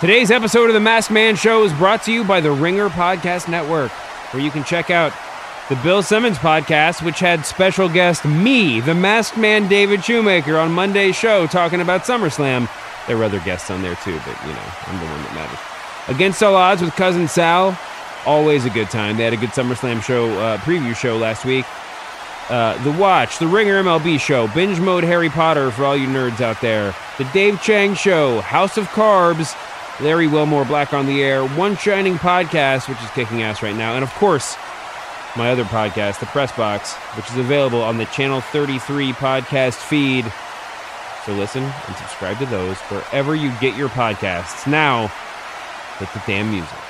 Today's episode of the Masked Man Show is brought to you by the Ringer Podcast Network, where you can check out the Bill Simmons podcast, which had special guest me, the Masked Man David Shoemaker, on Monday's show talking about SummerSlam. There were other guests on there too, but you know, I'm the one that matters. Against All Odds with Cousin Sal, always a good time. They had a good SummerSlam show, uh, preview show last week. Uh, the Watch, the Ringer MLB Show, Binge Mode Harry Potter for all you nerds out there, the Dave Chang Show, House of Carbs, Larry Wilmore, Black on the Air, One Shining Podcast, which is kicking ass right now, and of course, my other podcast, The Press Box, which is available on the Channel 33 podcast feed. So listen and subscribe to those wherever you get your podcasts. Now, hit the damn music.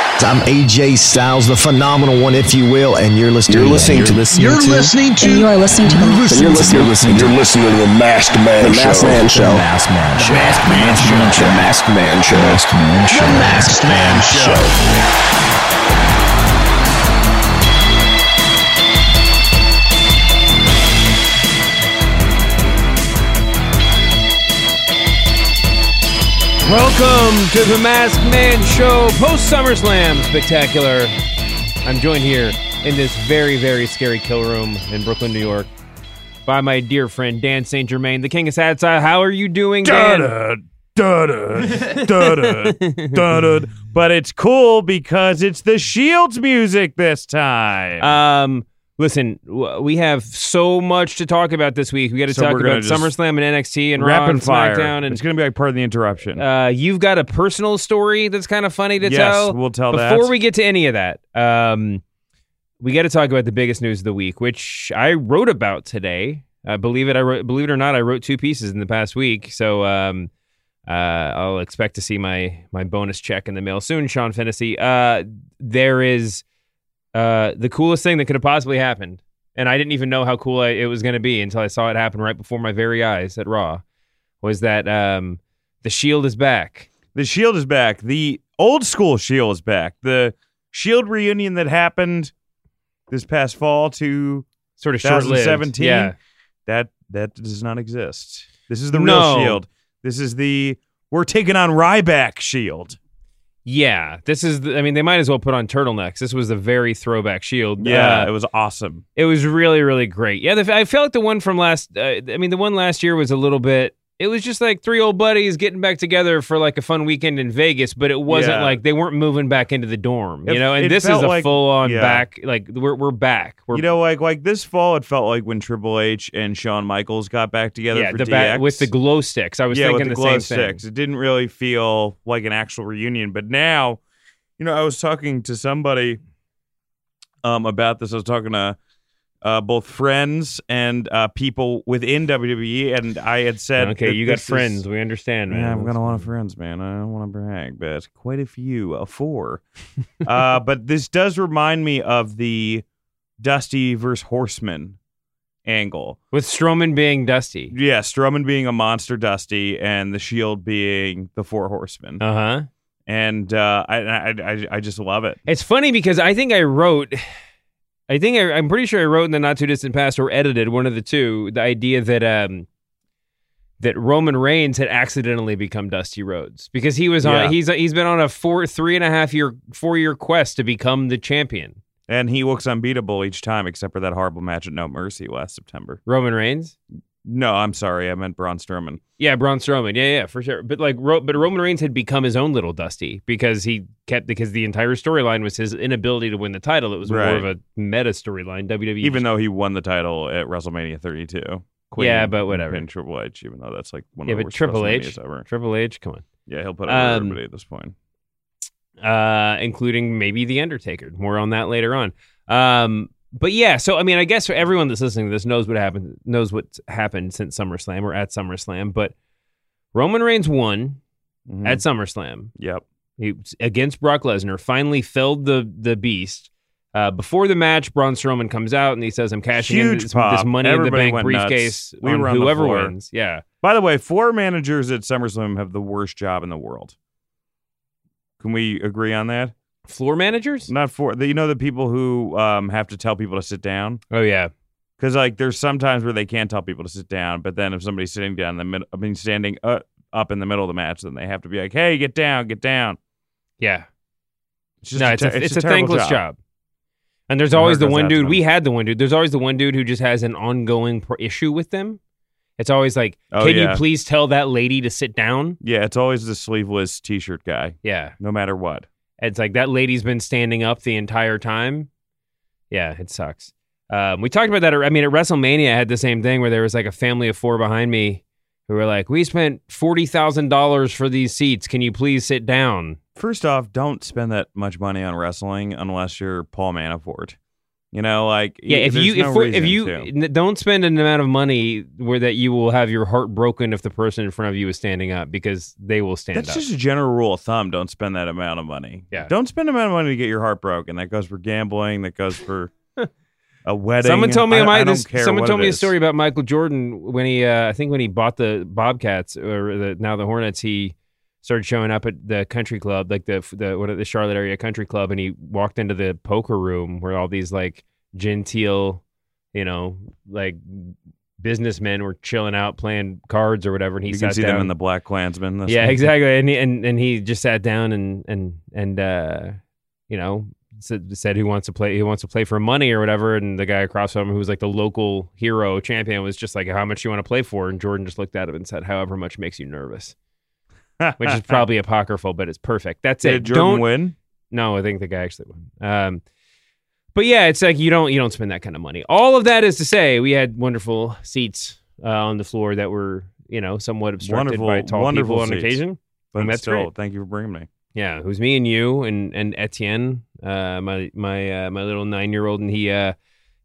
I'm AJ Styles, the phenomenal one, if you will, and you're listening. You're listening you're to. Listening you're to, listening to. And you are listening to. You're listening, you're listening, you're listening, you're listening to the Masked Man the Show. Masked Man Show. The Masked Man Show. Masked Man Show. The Masked Man Show. Masked Man Show. The Masked Man Show. Welcome to the Masked Man Show post SummerSlam spectacular. I'm joined here in this very, very scary kill room in Brooklyn, New York, by my dear friend Dan St. Germain, the King of Sad Style. How are you doing, Dan? Da-da, da-da, da-da. But it's cool because it's the Shields music this time. Um, listen, we have so much to talk about this week. We got to So talk about SummerSlam and NXT and Raw and fire. SmackDown, and it's going to be like part of the interruption. uh, you've got a personal story that's kind of funny to Yes, tell. we'll tell that. Before we get to any of that, um, we got to talk about the biggest news of the week, which I wrote about today. Uh, believe it, I wrote, believe it or not, I wrote two pieces in the past week. So um, uh, I'll expect to see my my bonus check in the mail soon, Sean Fennessy. Uh, there is uh, the coolest thing that could have possibly happened, and I didn't even know how cool I, it was going to be until I saw it happen right before my very eyes at Raw. Was that um, the Shield is back? the Shield is back. The old school Shield is back. The Shield reunion that happened this past fall to Sort of short lived. 2017. Yeah. that that does not exist. This is the No. real Shield. This is the we're taking on Ryback Shield. Yeah, this is. The, I mean, they might as well put on turtlenecks. This was the very throwback Shield. Yeah, Uh, it was awesome. it was really, really great. Yeah, the, I felt like the one from last. Uh, I mean, the one last year was a little bit. It was just like three old buddies getting back together for like a fun weekend in Vegas, but it wasn't Yeah. like they weren't moving back into the dorm, It- you know. And this is a like- full on yeah. back. Like we're we're back. We're you know, like like this fall, it felt like when Triple H and Shawn Michaels got back together yeah, for the back with the glow sticks. I was yeah, thinking with the, the glow same thing. sticks. It didn't really feel like an actual reunion, but now, you know, I was talking to somebody um about this. I was talking to uh, both friends and uh, people within WWE, and I had said, Okay, that you got this is- friends. We understand, man. Yeah, I've got a lot of friends, man. I don't want to brag, but quite a few, a four. uh, but this does remind me of the Dusty versus Horseman angle. with Strowman being Dusty. Yeah, Strowman being a monster Dusty and the Shield being the Four Horsemen. Uh huh. and uh, I, I I I just love it. It's funny because I think I wrote, I think I, I'm pretty sure I wrote in the not too distant past or edited one of the two the idea that um that Roman Reigns had accidentally become Dusty Rhodes because he was on Yeah. he's he's been on a four three and a half year four year quest to become the champion. And he looks unbeatable each time, except for that horrible match at No Mercy last September. Roman Reigns. No, I'm sorry, I meant Braun Strowman. Yeah, Braun Strowman. Yeah, yeah, for sure. But like, Ro- but Roman Reigns had become his own little Dusty because he kept because the entire storyline was his inability to win the title. It was more of a meta storyline. WWE, Even though he won the title at WrestleMania 32. Queen Yeah, but whatever. And Triple H, even though that's like one yeah, of the worst Triple H, ever. Triple H, come on. Yeah, he'll put over Um, everybody at this point. uh, including maybe the Undertaker. More on that later on. Um, but yeah, so I mean, I guess for everyone that's listening to this knows what happened, knows what's happened since SummerSlam or at SummerSlam. But Roman Reigns won Mhm. at SummerSlam. Yep. he, against Brock Lesnar, finally felled the the beast. Uh, before the match, Braun Strowman comes out and he says, "I'm cashing in Huge this, pop. this money Everybody in the bank briefcase We on were on the whoever wins." Yeah, By the way, four managers at SummerSlam have the worst job in the world. Can we agree on that? Floor managers. Not for the, you know the people who um, have to tell people to sit down Oh yeah, because like there's sometimes where they can't tell people to sit down, but then if somebody's sitting down in the middle, I mean standing uh, up in the middle of the match, then they have to be like, "Hey, get down, get down." yeah. It's just no, a it's ter- a, it's a a, thankless job. And there's always the one dude. We had the one dude. There's always the one dude who just has an ongoing pro- issue with them. It's always like, Oh, can yeah. you please tell that lady to sit down? Yeah, it's always the sleeveless T-shirt guy, Yeah. no matter what. It's like that lady's been standing up the entire time. Yeah, it sucks. Um, we talked about that. I mean, at WrestleMania, I had the same thing where there was like a family of four behind me who were like, "We spent forty thousand dollars for these seats. Can you please sit down?" First off, don't spend that much money on wrestling unless you're Paul Manafort. You know, like Yeah, if you no if we- if you to. don't spend an amount of money where that you will have your heart broken if the person in front of you is standing up because they will stand up. That's up. just a general rule of thumb. Don't spend that amount of money. Yeah. Don't spend amount of money to get your heart broken. That goes for gambling. That goes for a wedding. Someone told me I, my, I this, someone told me a story about Michael Jordan when he uh, I think when he bought the Bobcats or the, now the Hornets he started showing up at the country club like the the what the Charlotte area country club and he walked into the poker room where all these like genteel you know like businessmen were chilling out playing cards or whatever and he You sat can see down them in the Black Klansman. Yeah exactly and he, and and he just sat down and and and uh you know said, said who wants to play who wants to play for money or whatever and the guy across from him who was like the local hero champion was just like how much you want to play for and jordan just looked at him and said however much makes you nervous which is probably apocryphal but it's perfect that's Did it Jordan don't win? no i think the guy actually won um but yeah it's like you don't you don't spend that kind of money all of that is to say we had wonderful seats uh, on the floor that were you know somewhat obstructed Wonderful, by tall wonderful people on seats. occasion But that's still, great. thank you for bringing me. yeah, it was me and you and and Etienne, uh, my my uh, my little nine year old, and he uh,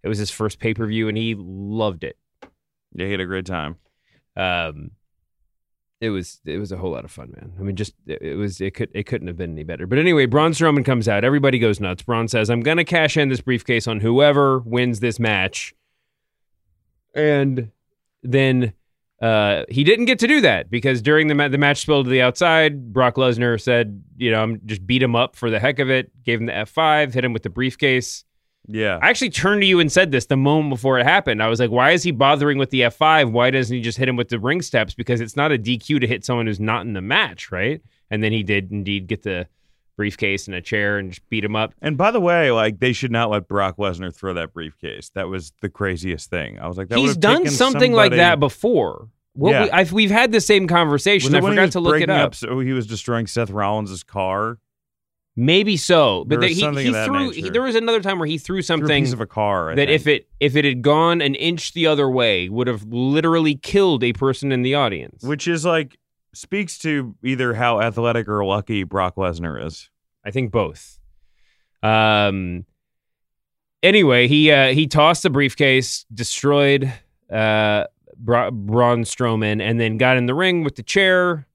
it was his first pay per view, and he loved it. Yeah, he had a great time. Um, it was it was a whole lot of fun, man. I mean, just it, it was it could it couldn't have been any better. But anyway, Braun Strowman comes out, everybody goes nuts. Braun says, "I'm gonna cash in this briefcase on whoever wins this match," and then uh, he didn't get to do that because during the ma- the match spilled to the outside, Brock Lesnar said, "You know, I'm just beat him up for the heck of it." Gave him the F5, hit him with the briefcase. Yeah. I actually turned to you and said this the moment before it happened. I was like, "Why is he bothering with the F5? Why doesn't he just hit him with the ring steps? Because it's not a DQ to hit someone who's not in the match, right?" And then he did indeed get the briefcase and a chair and just beat him up. And by the way, like they should not let Brock Lesnar throw that briefcase. That was the craziest thing. I was like, that He's done something like that before. What Yeah. we, I've, we've had the same conversation. I it when he forgot to look it breaking up. So he was destroying Seth Rollins' car. Maybe so, but There the- he, he threw. He, there was another time where he threw Threw something piece of a car. I that think. if it if it had gone an inch the other way would have literally killed a person in the audience. which is like speaks to either how athletic or lucky Brock Lesnar is. I think both. Um. Anyway, he uh, he tossed the briefcase, destroyed uh, Bra- Braun Strowman, and then got in the ring with the chair.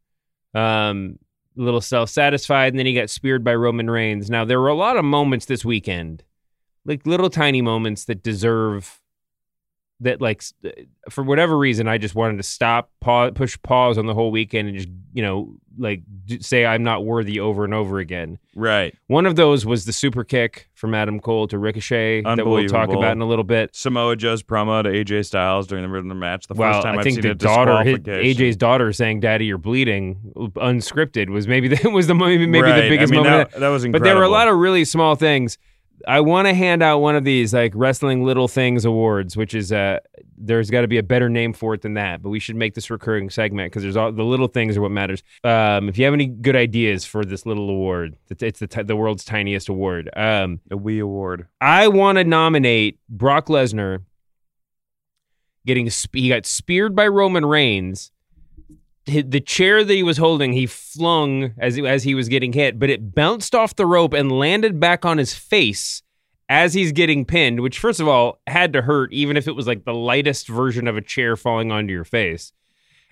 Um, a little self satisfied, and then he got speared by Roman Reigns. Now there were a lot of moments this weekend, like little tiny moments that deserve that like uh, for whatever reason I just wanted to stop pause push pause on the whole weekend and just you know like say I'm not worthy over and over again. Right. One of those was the super kick from Adam Cole to Ricochet that we'll talk about in a little bit. Samoa Joe's promo to AJ Styles during the middle of the match. The well, first time I I've think seen the a daughter, his. AJ's daughter, saying "Daddy, you're bleeding," unscripted was maybe the, was the maybe, maybe Right. the biggest I mean, moment. That, that was but there were a lot of really small things. I want to hand out one of these like wrestling little things awards, which is uh there's got to be a better name for it than that, but we should make this recurring segment because there's all the little things are what matters. Um, if you have any good ideas for this little award, it's, it's the ti- the world's tiniest award. Um, a Wii award. I want to nominate Brock Lesnar getting sp- he got speared by Roman Reigns. The chair that he was holding, he flung as as he was getting hit, but it bounced off the rope and landed back on his face as he's getting pinned. Which, first of all, had to hurt, even if it was like the lightest version of a chair falling onto your face.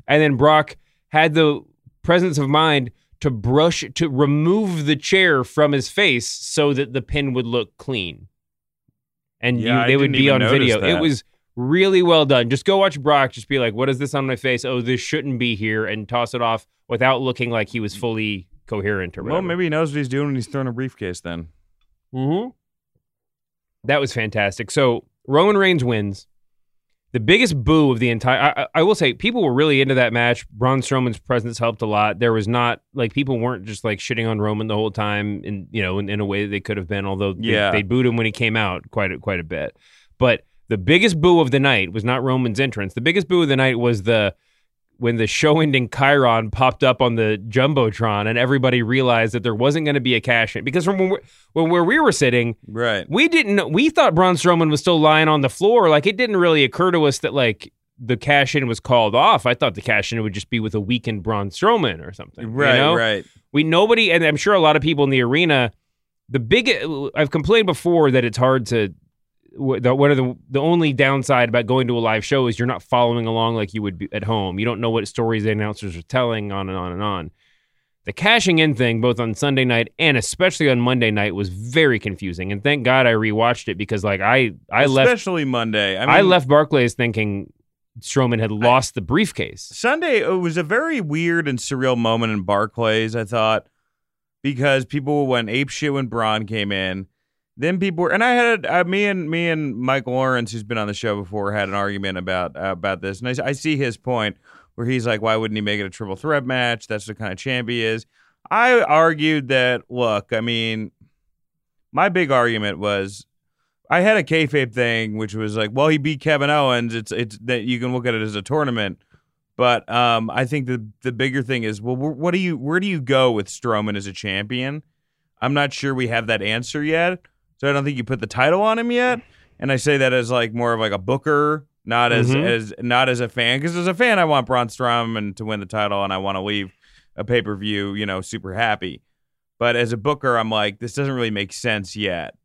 And then Brock had the presence of mind to brush to remove the chair from his face so that the pin would look clean. And Yeah, you, they would be on video. notice It was really well done. Just go watch Brock. Just be like, "What is this on my face? Oh, this shouldn't be here," and toss it off without looking like he was fully coherent or Well, maybe he knows what he's doing when he's throwing a briefcase. Then Mm-hmm. That was fantastic. So Roman Reigns wins. The biggest boo of the entire. I, I, I will say, people were really into that match. Braun Strowman's presence helped a lot. There was not like people weren't just like shitting on Roman the whole time, in you know, in, in a way that they could have been. Although they, Yeah. they booed him when he came out quite a, quite a bit. But the biggest boo of the night was not Roman's entrance. The biggest boo of the night was the when the show ending chyron popped up on the jumbotron, and everybody realized that there wasn't going to be a cash in because from when, when where we were sitting, right, we didn't. We thought Braun Strowman was still lying on the floor. Like it didn't really occur to us that like the cash in was called off. I thought the cash in would just be with a weakened Braun Strowman or something. you right, know? right. We nobody, and I'm sure a lot of people in the arena. The big, I've complained before that it's hard to. The, one of the the only downside about going to a live show is you're not following along like you would be at home. You don't know what stories the announcers are telling, on and on and on. The cashing in thing, both on Sunday night and especially on Monday night, was very confusing. And thank God I rewatched it because, like, I I left especially Monday. I, mean, I left Barclays thinking Strowman had lost the briefcase. Sunday. It was a very weird and surreal moment in Barclays. I thought because people went ape shit when Braun came in. Then people were, and I had uh, me and me and Mike Lawrence, who's been on the show before, had an argument about uh, about this, and I, I see his point where he's like, "Why wouldn't he make it a triple threat match? That's the kind of champ he is." I argued that, look, I mean, my big argument was I had a kayfabe thing, which was like, well, he beat Kevin Owens. It's it's that you can look at it as a tournament, but um, I think the the bigger thing is, well, wh- what do you where do you go with Strowman as a champion? I'm not sure we have that answer yet, so I don't think you put the title on him yet. And I say that as like more of like a booker, not as Mhm. as not as a fan, because as a fan, I want Braun Strowman to win the title, and I want to leave a pay per view, you know, super happy. But as a booker, I'm like, this doesn't really make sense yet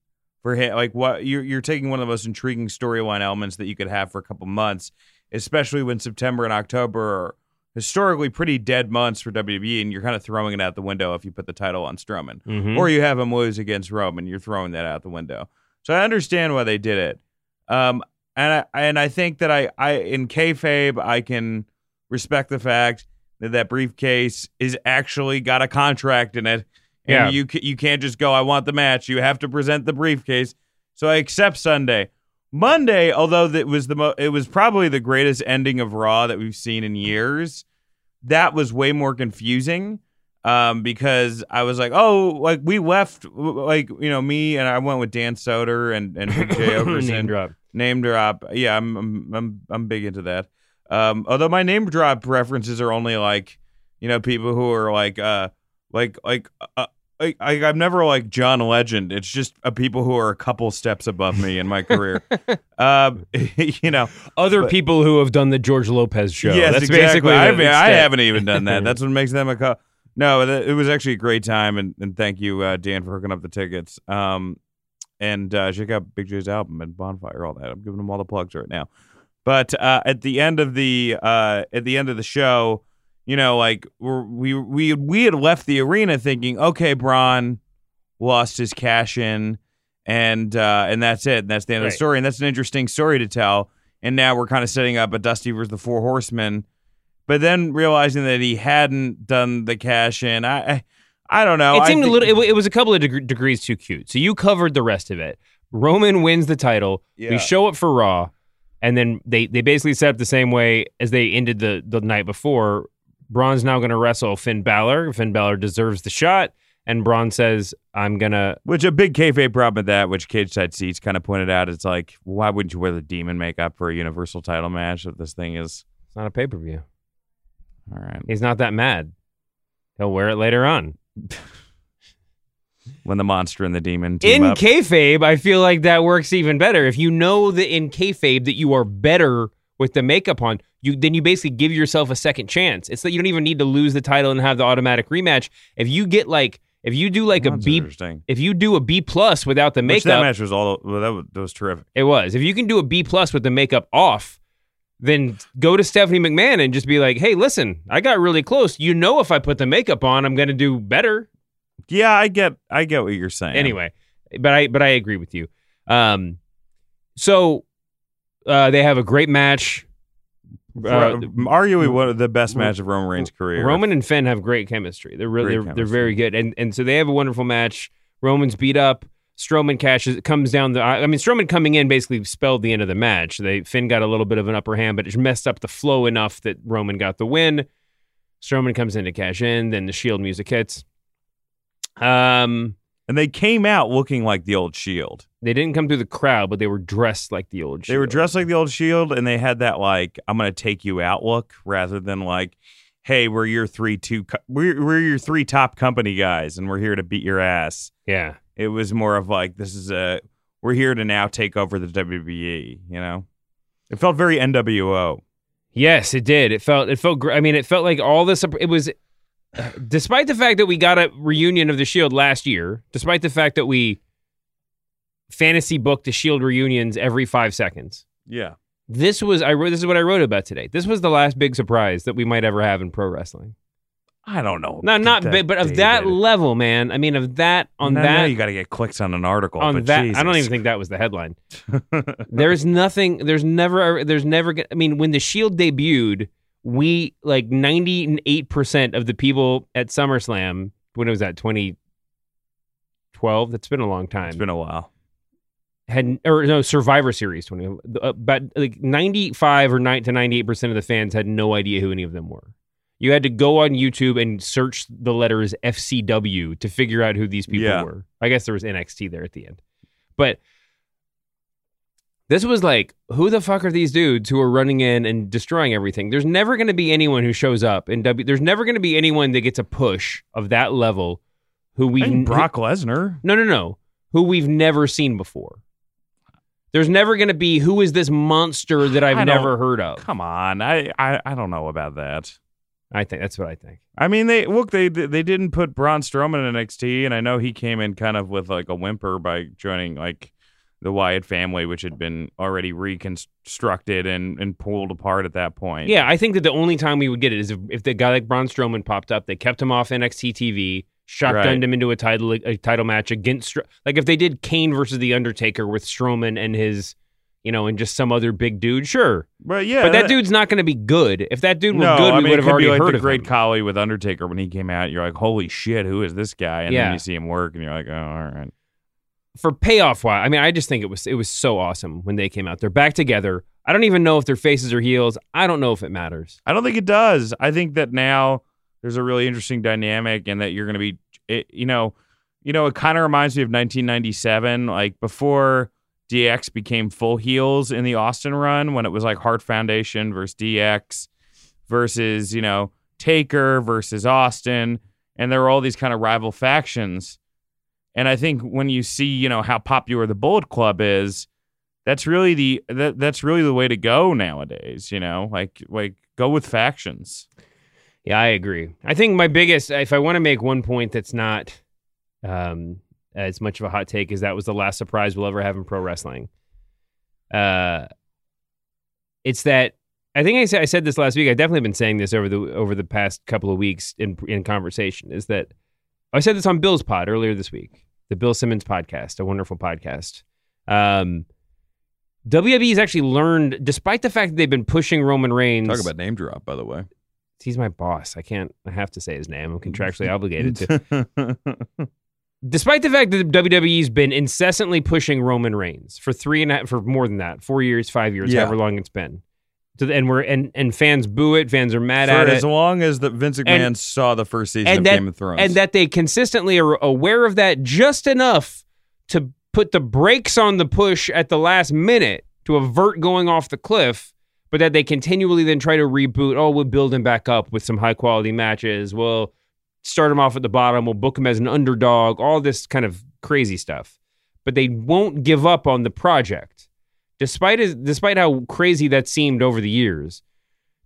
for him. Like, what you're you're taking one of the most intriguing storyline elements that you could have for a couple months, especially when September and October are historically pretty dead months for WWE, and you're kind of throwing it out the window if you put the title on Strowman, Mhm. or you have him lose against Roman, you're throwing that out the window. So I understand why they did it. Um, and I and I think that I I in kayfabe I can respect the fact that that briefcase is actually got a contract in it. And Yeah. you you can't just go. I want the match. You have to present the briefcase. So I accept Sunday. Monday, although that was the mo- it was probably the greatest ending of Raw that we've seen in years. That was way more confusing um, because I was like, oh, like we left, like you know, me and I went with Dan Soder and and Big Jay Oakerson. Name drop. Name drop. Yeah, I'm I'm I'm, I'm big into that. Um, although my name drop references are only like, you know, people who are like, uh, like like. Uh, I, I, I'm never like John Legend. It's just uh, people who are a couple steps above me in my career. um, you know, Other But- people who have done the George Lopez show. Yes, That's exactly. basically. I, mean, I haven't even done that. That's what makes them a co- no. It was actually a great time, and, and thank you, uh, Dan, for hooking up the tickets. Um, and uh, check out Big Jay's album and Bonfire, all that. I'm giving them all the plugs right now. But uh, at the end of the uh, at the end of the show, you know, like we we we had left the arena thinking, okay, Braun lost his cash in, and uh, and that's it. And that's the end of the story. And that's an interesting story to tell. And now we're kind of setting up a Dusty versus the Four Horsemen, but then realizing that he hadn't done the cash in, I I, I don't know. It seemed a little. It, it was a couple of deg- degrees too cute. So you covered the rest of it. Roman wins the title. Yeah. We show up for Raw, and then they they basically set up the same way as they ended the the night before. Braun's now going to wrestle Finn Balor. Finn Balor deserves the shot, and Braun says, "I'm gonna." Which a big kayfabe problem with that, which Cageside Seats kind of pointed out, it's like, why wouldn't you wear the demon makeup for a Universal title match if this thing is It's not a pay per view. all right? He's not that mad. He'll wear it later on. When the monster and the demon in up. kayfabe, I feel like that works even better. If you know that in kayfabe that you are better with the makeup on, you then you basically give yourself a second chance. It's that you don't even need to lose the title and have the automatic rematch. If you get like, if you do like a That's B, interesting. if you do a B plus without the Which that makeup, match was all well, that was, that was terrific. it was. If you can do a B plus with the makeup off, then go to Stephanie McMahon and just be like, "Hey, listen, I got really close. You know, if I put the makeup on, I'm going to do better." Yeah, I get I get what you're saying. Anyway, but I but I agree with you. Um, so uh, they have a great match. Uh, arguably one of the best match of Roman Reigns' career. Roman and Finn have great chemistry. They're really they're, they're very good, and and so they have a wonderful match. Roman's beat up. Strowman cashes comes down the. I mean, Strowman coming in basically spelled the end of the match. They Finn got a little bit of an upper hand, but it messed up the flow enough that Roman got the win. Strowman comes in to cash in. Then the Shield music hits. Um, and they came out looking like the old Shield. they didn't come through the crowd, but they were dressed like the old. They were dressed like the old Shield, and they had that like I'm gonna take you out look rather than like, hey, we're your three two co- we're we're your three top company guys, and we're here to beat your ass. Yeah, It was more of like this is a we're here to now take over the WWE. You know, it felt very NWO. Yes, it did. It felt it felt. I mean, it felt like all this. It was, despite the fact that we got a reunion of the Shield last year, despite the fact that we fantasy booked the Shield reunions every five seconds. Yeah. This was I wrote. This is what I wrote about today. This was the last big surprise that we might ever have in pro wrestling. I don't know. No, not big, but of that level, man. I mean, of that on No, that no, you got to get clicks on an article. on but that. Jesus. I don't even think that was the headline. there's nothing. There's never. There's never. I mean, when the Shield debuted, we like 98 percent of the people at SummerSlam when it was at 2012. That's been a long time. It's been a while. had or no Survivor Series 20. Uh, but like 95 or 9 to 98 percent of the fans had no idea who any of them were. You had to go on YouTube and search the letters FCW to figure out who these people Yeah. were. I guess there was NXT there at the end. But this was like, who the fuck are these dudes who are running in and destroying everything? There's never going to be anyone who shows up in W. There's never going to be anyone that gets a push of that level who we I Brock Lesnar. no, no, no. Who we've never seen before. There's never going to be who is this monster that I've never heard of. Come on, I, I I don't know about that. I think that's what I think. I mean, they look they they didn't put Braun Strowman in NXT, and I know he came in kind of with like a whimper by joining like the Wyatt family, which had been already reconstructed and and pulled apart at that point. Yeah, I think that the only time we would get it is if, if the guy like Braun Strowman popped up, they kept him off NXT TV, shotgunned Right. him into a title a title match against Str- like if they did Kane versus the Undertaker with Strowman and his, you know, and just some other big dude, sure. but yeah, but that dude's not going to be good. If that dude were no, good, I we would have already be like heard the of Great him. Khali with Undertaker when he came out. You're like, holy shit, who is this guy? And Yeah. then you see him work, and you're like, oh, all right. For payoff wise, I mean, I just think it was it was so awesome when they came out. They're back together. I don't even know if their faces are heels. I don't know if it matters. I don't think it does. I think that now there's a really interesting dynamic, and that you're going to be, it, you know, you know, it kind of reminds me of 1997, like before DX became full heels in the Austin run, when it was like Heart Foundation versus DX versus you know Taker versus Austin, and there were all these kind of rival factions. And I think when you see, you know, how popular the Bullet Club is, that's really the that, that's really the way to go nowadays. You know, like like go with factions. Yeah, I agree. I think my biggest, if I want to make one point that's not um, as much of a hot take, is that was the last surprise we'll ever have in pro wrestling. Uh, it's that I think I said I said this last week. I've definitely been saying this over the over the past couple of weeks in in conversation. Is that I said this on Bill's pod earlier this week, the Bill Simmons podcast, a wonderful podcast. Um, WWE has actually learned, despite the fact that they've been pushing Roman Reigns. Talk about name drop, by the way. He's my boss. I can't. I have to say his name. I'm contractually obligated to. Despite the fact that WWE's been incessantly pushing Roman Reigns for three and a half, for more than that, four years, five years, Yeah. however long it's been, the, and we're and and fans boo it. Fans are mad For at as it. long as the Vince McMahon And- saw the first season and of that, Game of Thrones, and that they consistently are aware of that just enough to put the brakes on the push at the last minute to avert going off the cliff, but that they continually then try to reboot. Oh, we'll build him back up with some high quality matches. We'll start him off at the bottom. We'll book him as an underdog. All this kind of crazy stuff, but they won't give up on the project, despite his, despite how crazy that seemed over the years.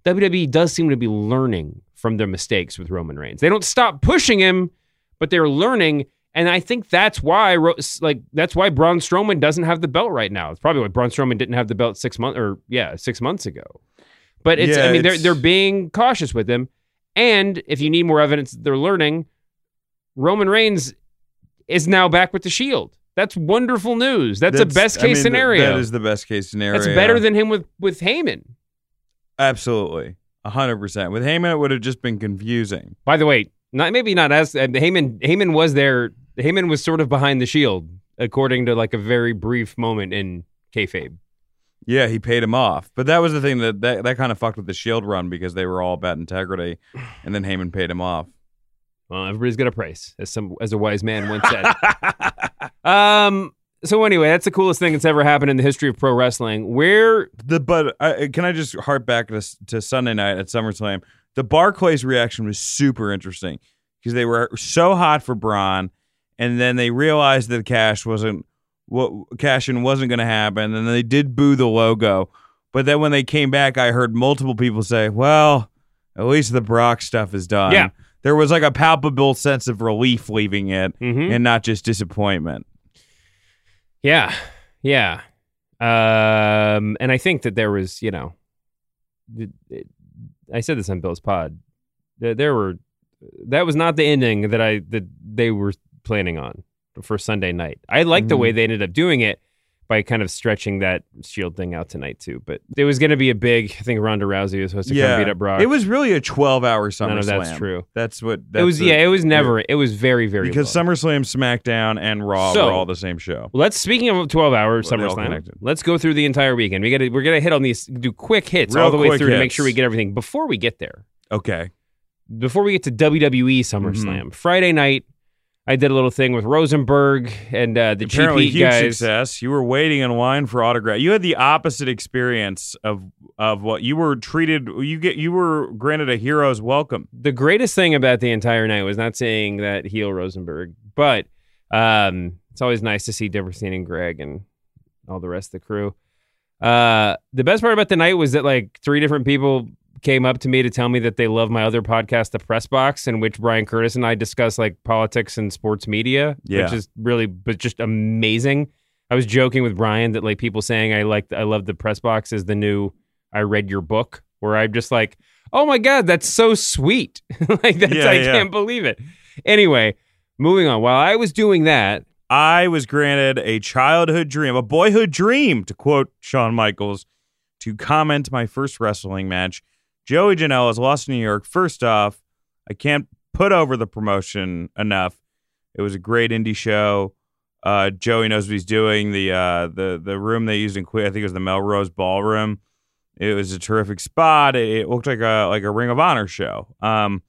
WWE does seem to be learning from their mistakes with Roman Reigns. They don't stop pushing him, but they're learning. And I think that's why, like, that's why Braun Strowman doesn't have the belt right now. It's probably why Braun Strowman didn't have the belt six months or yeah, six months ago. But it's Yeah, I mean they're they're being cautious with him. And if you need more evidence that they're learning, Roman Reigns is now back with the Shield. That's wonderful news. That's, a best I case mean, scenario. That is the best case scenario. That's better than him with with Heyman. absolutely a hundred percent. With Heyman, it would have just been confusing. By the way, not maybe not as uh, Heyman. Heyman was there. Heyman was sort of behind the Shield, according to like a very brief moment in kayfabe. Yeah, he paid him off, but that was the thing that that, that kind of fucked with the Shield run because they were all about integrity, and then Heyman paid him off. Well, everybody's got a price, as some as a wise man once said. um. So anyway, that's the coolest thing that's ever happened in the history of pro wrestling. Where The but uh, can I just harp back to, to Sunday night at SummerSlam? The Barclays reaction was super interesting because they were so hot for Braun, and then they realized that cash wasn't what cash in wasn't going to happen, and they did boo the logo. But then when they came back, I heard multiple people say, "Well, at least the Brock stuff is done." Yeah. There was like a palpable sense of relief leaving it, Mhm. and not just disappointment. Yeah, yeah. Um, and I think that there was, you know, it- I said this on Bill's pod. There, there were that was not the ending that I that they were planning on for Sunday night. I like the way they ended up doing it by kind of stretching that Shield thing out tonight too. But it was going to be a big. I think Ronda Rousey was supposed to come beat up Brock. It was really a 12 hour SummerSlam. None of that's true. That's what it was. the- yeah, it was never. It was very very because low. SummerSlam, SmackDown, and Raw So- were all the same show. Let's speaking of twelve hour they all SummerSlam. Let's go through the entire weekend. We got to we're gonna hit on these do quick hits Real all the way through to make sure we get everything. Before we get there, Okay. before we get to WWE SummerSlam, Mm-hmm. Friday night, I did a little thing with Rosenberg and uh, the Apparently, GP huge guys. success. You were waiting in line for autograph. You had the opposite experience of of what you were treated. You get you were granted a hero's welcome. The greatest thing about the entire night was not seeing that heel Rosenberg, but um, it's always nice to see Deberstein and Greg and all the rest of the crew. Uh, the best part about the night was that like three different people came up to me to tell me that they love my other podcast, The Press Box, in which Brian Curtis and I discuss like politics and sports media, Yeah. which is really, but just amazing. I was joking with Brian that like people saying I like, I love The Press Box is the new I read your book, where I'm just like, oh my God, that's so sweet. like that's, Yeah, I yeah. can't believe it. Anyway, moving on. While I was doing that, I was granted a childhood dream, a boyhood dream, to quote Shawn Michaels, to comment my first wrestling match. Joey Janela has lost in New York. First off, I can't put over the promotion enough. It was a great indie show. Uh, Joey knows what he's doing. The uh, the the room they used in Queen, I think it was the Melrose Ballroom. It was a terrific spot. It, it looked like a like a Ring of Honor show. Um,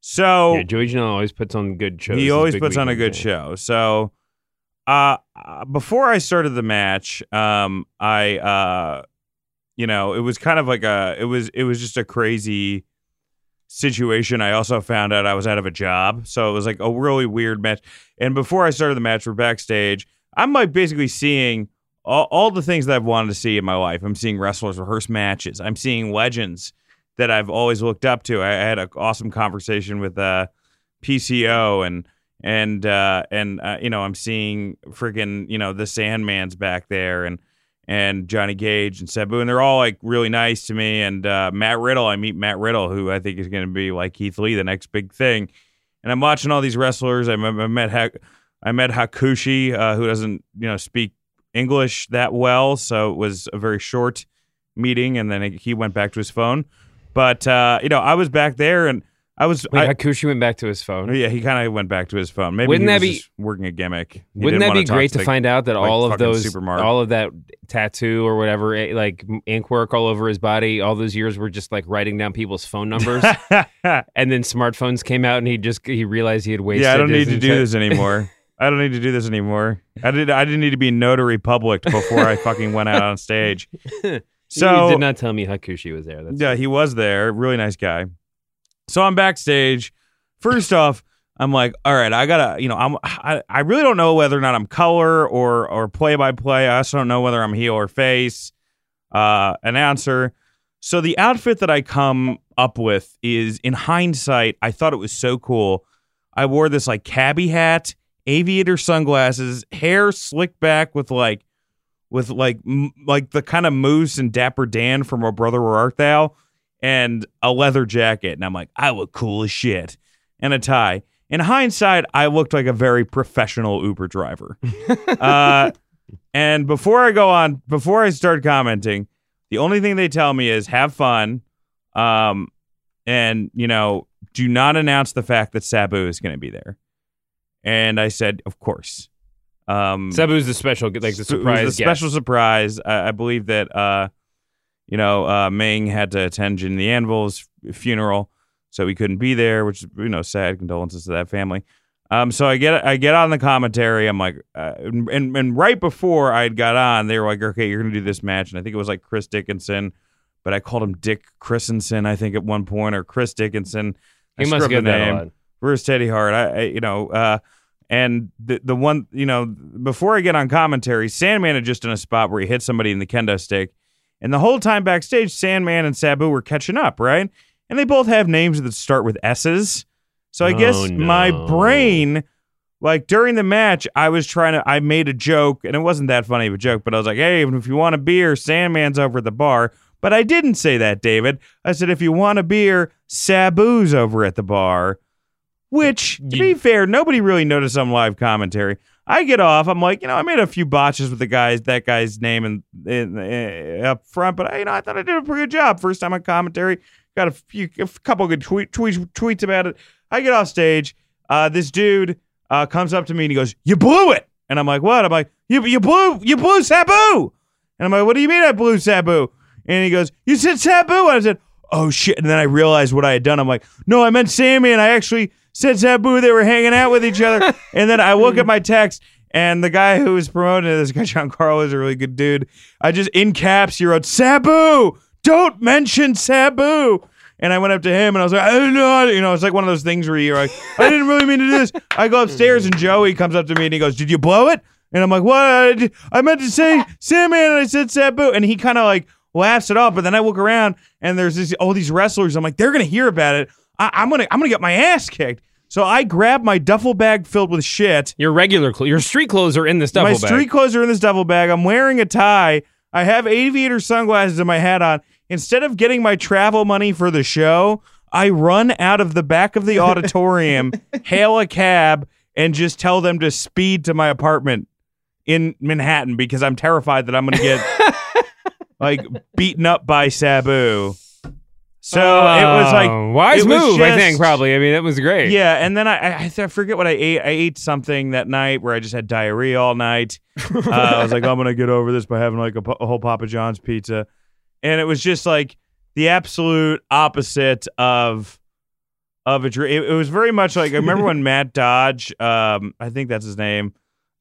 so yeah, Joey Janela always puts on good shows. he always puts on a good show. So, uh, uh, before I started the match, um, I, uh, you know, it was kind of like a, it was, it was just a crazy situation. I also found out I was out of a job, so it was like a really weird match. And before I started the match, we're backstage. I'm like basically seeing all, all the things that I've wanted to see in my life. I'm seeing wrestlers rehearse matches. I'm seeing legends that I've always looked up to. I, I had an awesome conversation with uh, PCO and and uh, and uh, you know I'm seeing freaking you know the Sandman's back there and and Johnny Gage and Sabu and they're all like really nice to me. And uh, Matt Riddle I meet Matt Riddle who I think is going to be like Keith Lee the next big thing. And I'm watching all these wrestlers. I, met- I met Hakushi uh, who doesn't you know speak English that well so it was a very short meeting and then he went back to his phone. But uh, you know I was back there and I was Wait, I, Hakushi went back to his phone. yeah, he kind of went back to his phone. Maybe Wouldn't he that was be- just working a gimmick? He Wouldn't that be great to the- find out that like all of those, all of that tattoo or whatever, eh, like ink work all over his body, all those years were just like writing down people's phone numbers, and then smartphones came out, and he just he realized he had wasted. yeah, I don't need to do this anymore. I don't need to do this anymore. I did. I didn't need to be notary public before I fucking went out on stage. So you did not tell me Hakushi was there. That's Yeah, he was there. Really nice guy. So I'm backstage. First off, I'm like, all right, I gotta, you know, I'm, I, I really don't know whether or not I'm color or or play by play. I also don't know whether I'm heel or face, uh, announcer. So the outfit that I come up with is, in hindsight, I thought it was so cool. I wore this like cabbie hat, aviator sunglasses, hair slicked back with like with like m- like the kind of mousse and dapper Dan from O Brother Where Art Thou," and a leather jacket, and I'm like, I look cool as shit, and a tie. In hindsight, I looked like a very professional Uber driver. uh, and before I go on, before I start commenting, the only thing they tell me is have fun, um, and you know, do not announce the fact that Sabu is going to be there. And I said, of course. Um, Sabu's the special, like the surprise a guest. special surprise. I, I believe that uh, you know uh, Ming had to attend Jim the Anvil's funeral, so he couldn't be there, which is you know sad. Condolences to that family. Um, so I get I get on the commentary. I'm like, uh, and and right before I got on, they were like, okay, you're gonna do this match, and I think it was like Chris Dickinson, but I called him Dick Christensen, I think at one point, or Chris Dickinson. I He must get the that name. Where's Teddy Hart? I, I you know, uh, and the the one, you know, before I get on commentary, Sandman had just done a spot where he hit somebody in the kendo stick, and the whole time backstage, Sandman and Sabu were catching up, right? And they both have names that start with S's. So I Oh, guess my brain, like during the match, I was trying to, I made a joke, and it wasn't that funny of a joke, but I was like, hey, if you want a beer, Sandman's over at the bar. But I didn't say that, David. I said, if you want a beer, Sabu's over at the bar. Which, to be fair, nobody really noticed on live commentary. I get off. I'm like, you know, I made a few botches with the guys, that guy's name and in, up front, but I, you know, I thought I did a pretty good job. First time on commentary, got a few, a couple good tweet, tweets, tweets about it. I get off stage. Uh, this dude uh, comes up to me and he goes, "You blew it," and I'm like, "What?" I'm like, "You, you blew, you blew Sabu," and I'm like, "What do you mean I blew Sabu?" And he goes, "You said Sabu," and I said, "Oh shit!" And then I realized what I had done. I'm like, "No, I meant Sammy," and I actually said Sabu. They were hanging out with each other, and then I look at my text. And the guy who was promoting it, this guy John Carl is a really good dude. I just in caps he wrote Sabu. Don't mention Sabu. And I went up to him and I was like, I don't know. You know, it's like one of those things where you're like, I didn't really mean to do this. I go upstairs and Joey comes up to me and he goes, Did you blow it? And I'm like, What? I, meant to say Sandman and I said Sabu. And he kind of like laughs it off. But then I look around and there's this, all these wrestlers. I'm like, They're going to hear about it. I, I'm going to I'm gonna get my ass kicked. So I grab my duffel bag filled with shit. Your regular, cl- your street clothes are in this duffel My bag. My street clothes are in this duffel bag. I'm wearing a tie. I have aviator sunglasses and my hat on. Instead of getting my travel money for the show, I run out of the back of the auditorium, hail a cab, and just tell them to speed to my apartment in Manhattan because I'm terrified that I'm going to get like beaten up by Sabu. So it was like Oh, wise it was move. I just- think probably. I mean, it was great. yeah, and then I, I I forget what I ate. I ate something that night where I just had diarrhea all night. Uh, I was like, I'm gonna get over this by having like a, a whole Papa John's pizza, and it was just like the absolute opposite of of a dream. It, it was very much like I remember when Matt Dodge, um, I think that's his name,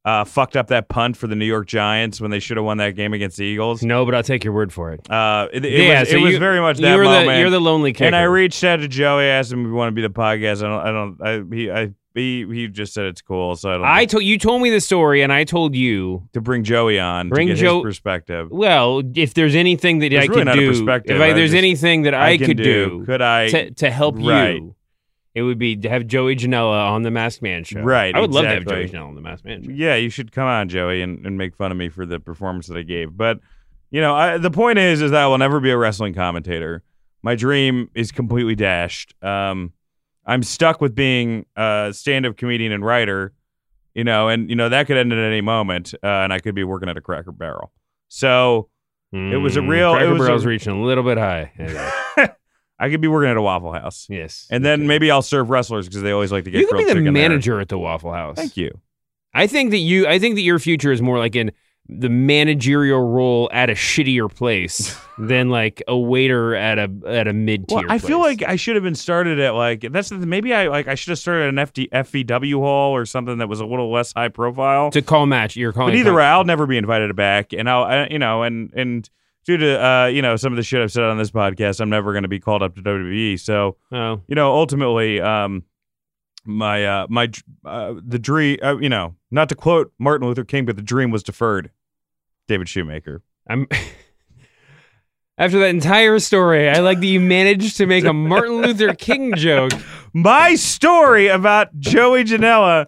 uh, fucked up that punt for the New York Giants when they should have won that game against the Eagles. No, but I'll take your word for it. Uh, it, it yeah, was, so it was very much that you're moment. The, you're the lonely kicker. And I reached out to Joey, asked him if he wanted to be the podcast. I don't, I don't, I, he, I, he, he just said it's cool. So I don't. I told you told me the story, and I told you. to bring Joey on, Bring to get Joe- his perspective. Well, if there's anything that There's I really could do, if I, I there's just- anything that I, I could do. do, Could I- to, to help Right. you, it would be to have Joey Janela on the Masked Man show. Right, I would love to have. Joey Janela on the Masked Man show. Yeah, you should come on, Joey, and, and make fun of me for the performance that I gave. But you know, I, the point is, is that I will never be a wrestling commentator. My dream is completely dashed. Um, I'm stuck with being a stand-up comedian and writer. You know, and you know that could end at any moment, uh, and I could be working at a Cracker Barrel. So It was a Mm, real- Cracker was a- Barrel's reaching a little bit high. Anyway, I could be working at a Waffle House, yes, and then maybe I'll serve wrestlers because they always like to get you could be the chicken there. manager at the Waffle House. Thank you. I think that you. I think that your future is more like in the managerial role at a shittier place than like a waiter at a at a mid tier. Well, I feel like I should have been started at like that's the, maybe I like I should have started at an FD, FVW hall or something that was a little less high profile. to call match. You're calling. But either way, I'll never be invited back, and I'll I, you know and and due to uh you know some of the shit I've said on this podcast, I'm never going to be called up to WWE. So Oh, you know ultimately, um, my uh my uh, the dream uh, you know not to quote Martin Luther King, but the dream was deferred. David Shoemaker. I'm. After that entire story, I like that you managed to make a Martin Luther King joke. My story about Joey Janela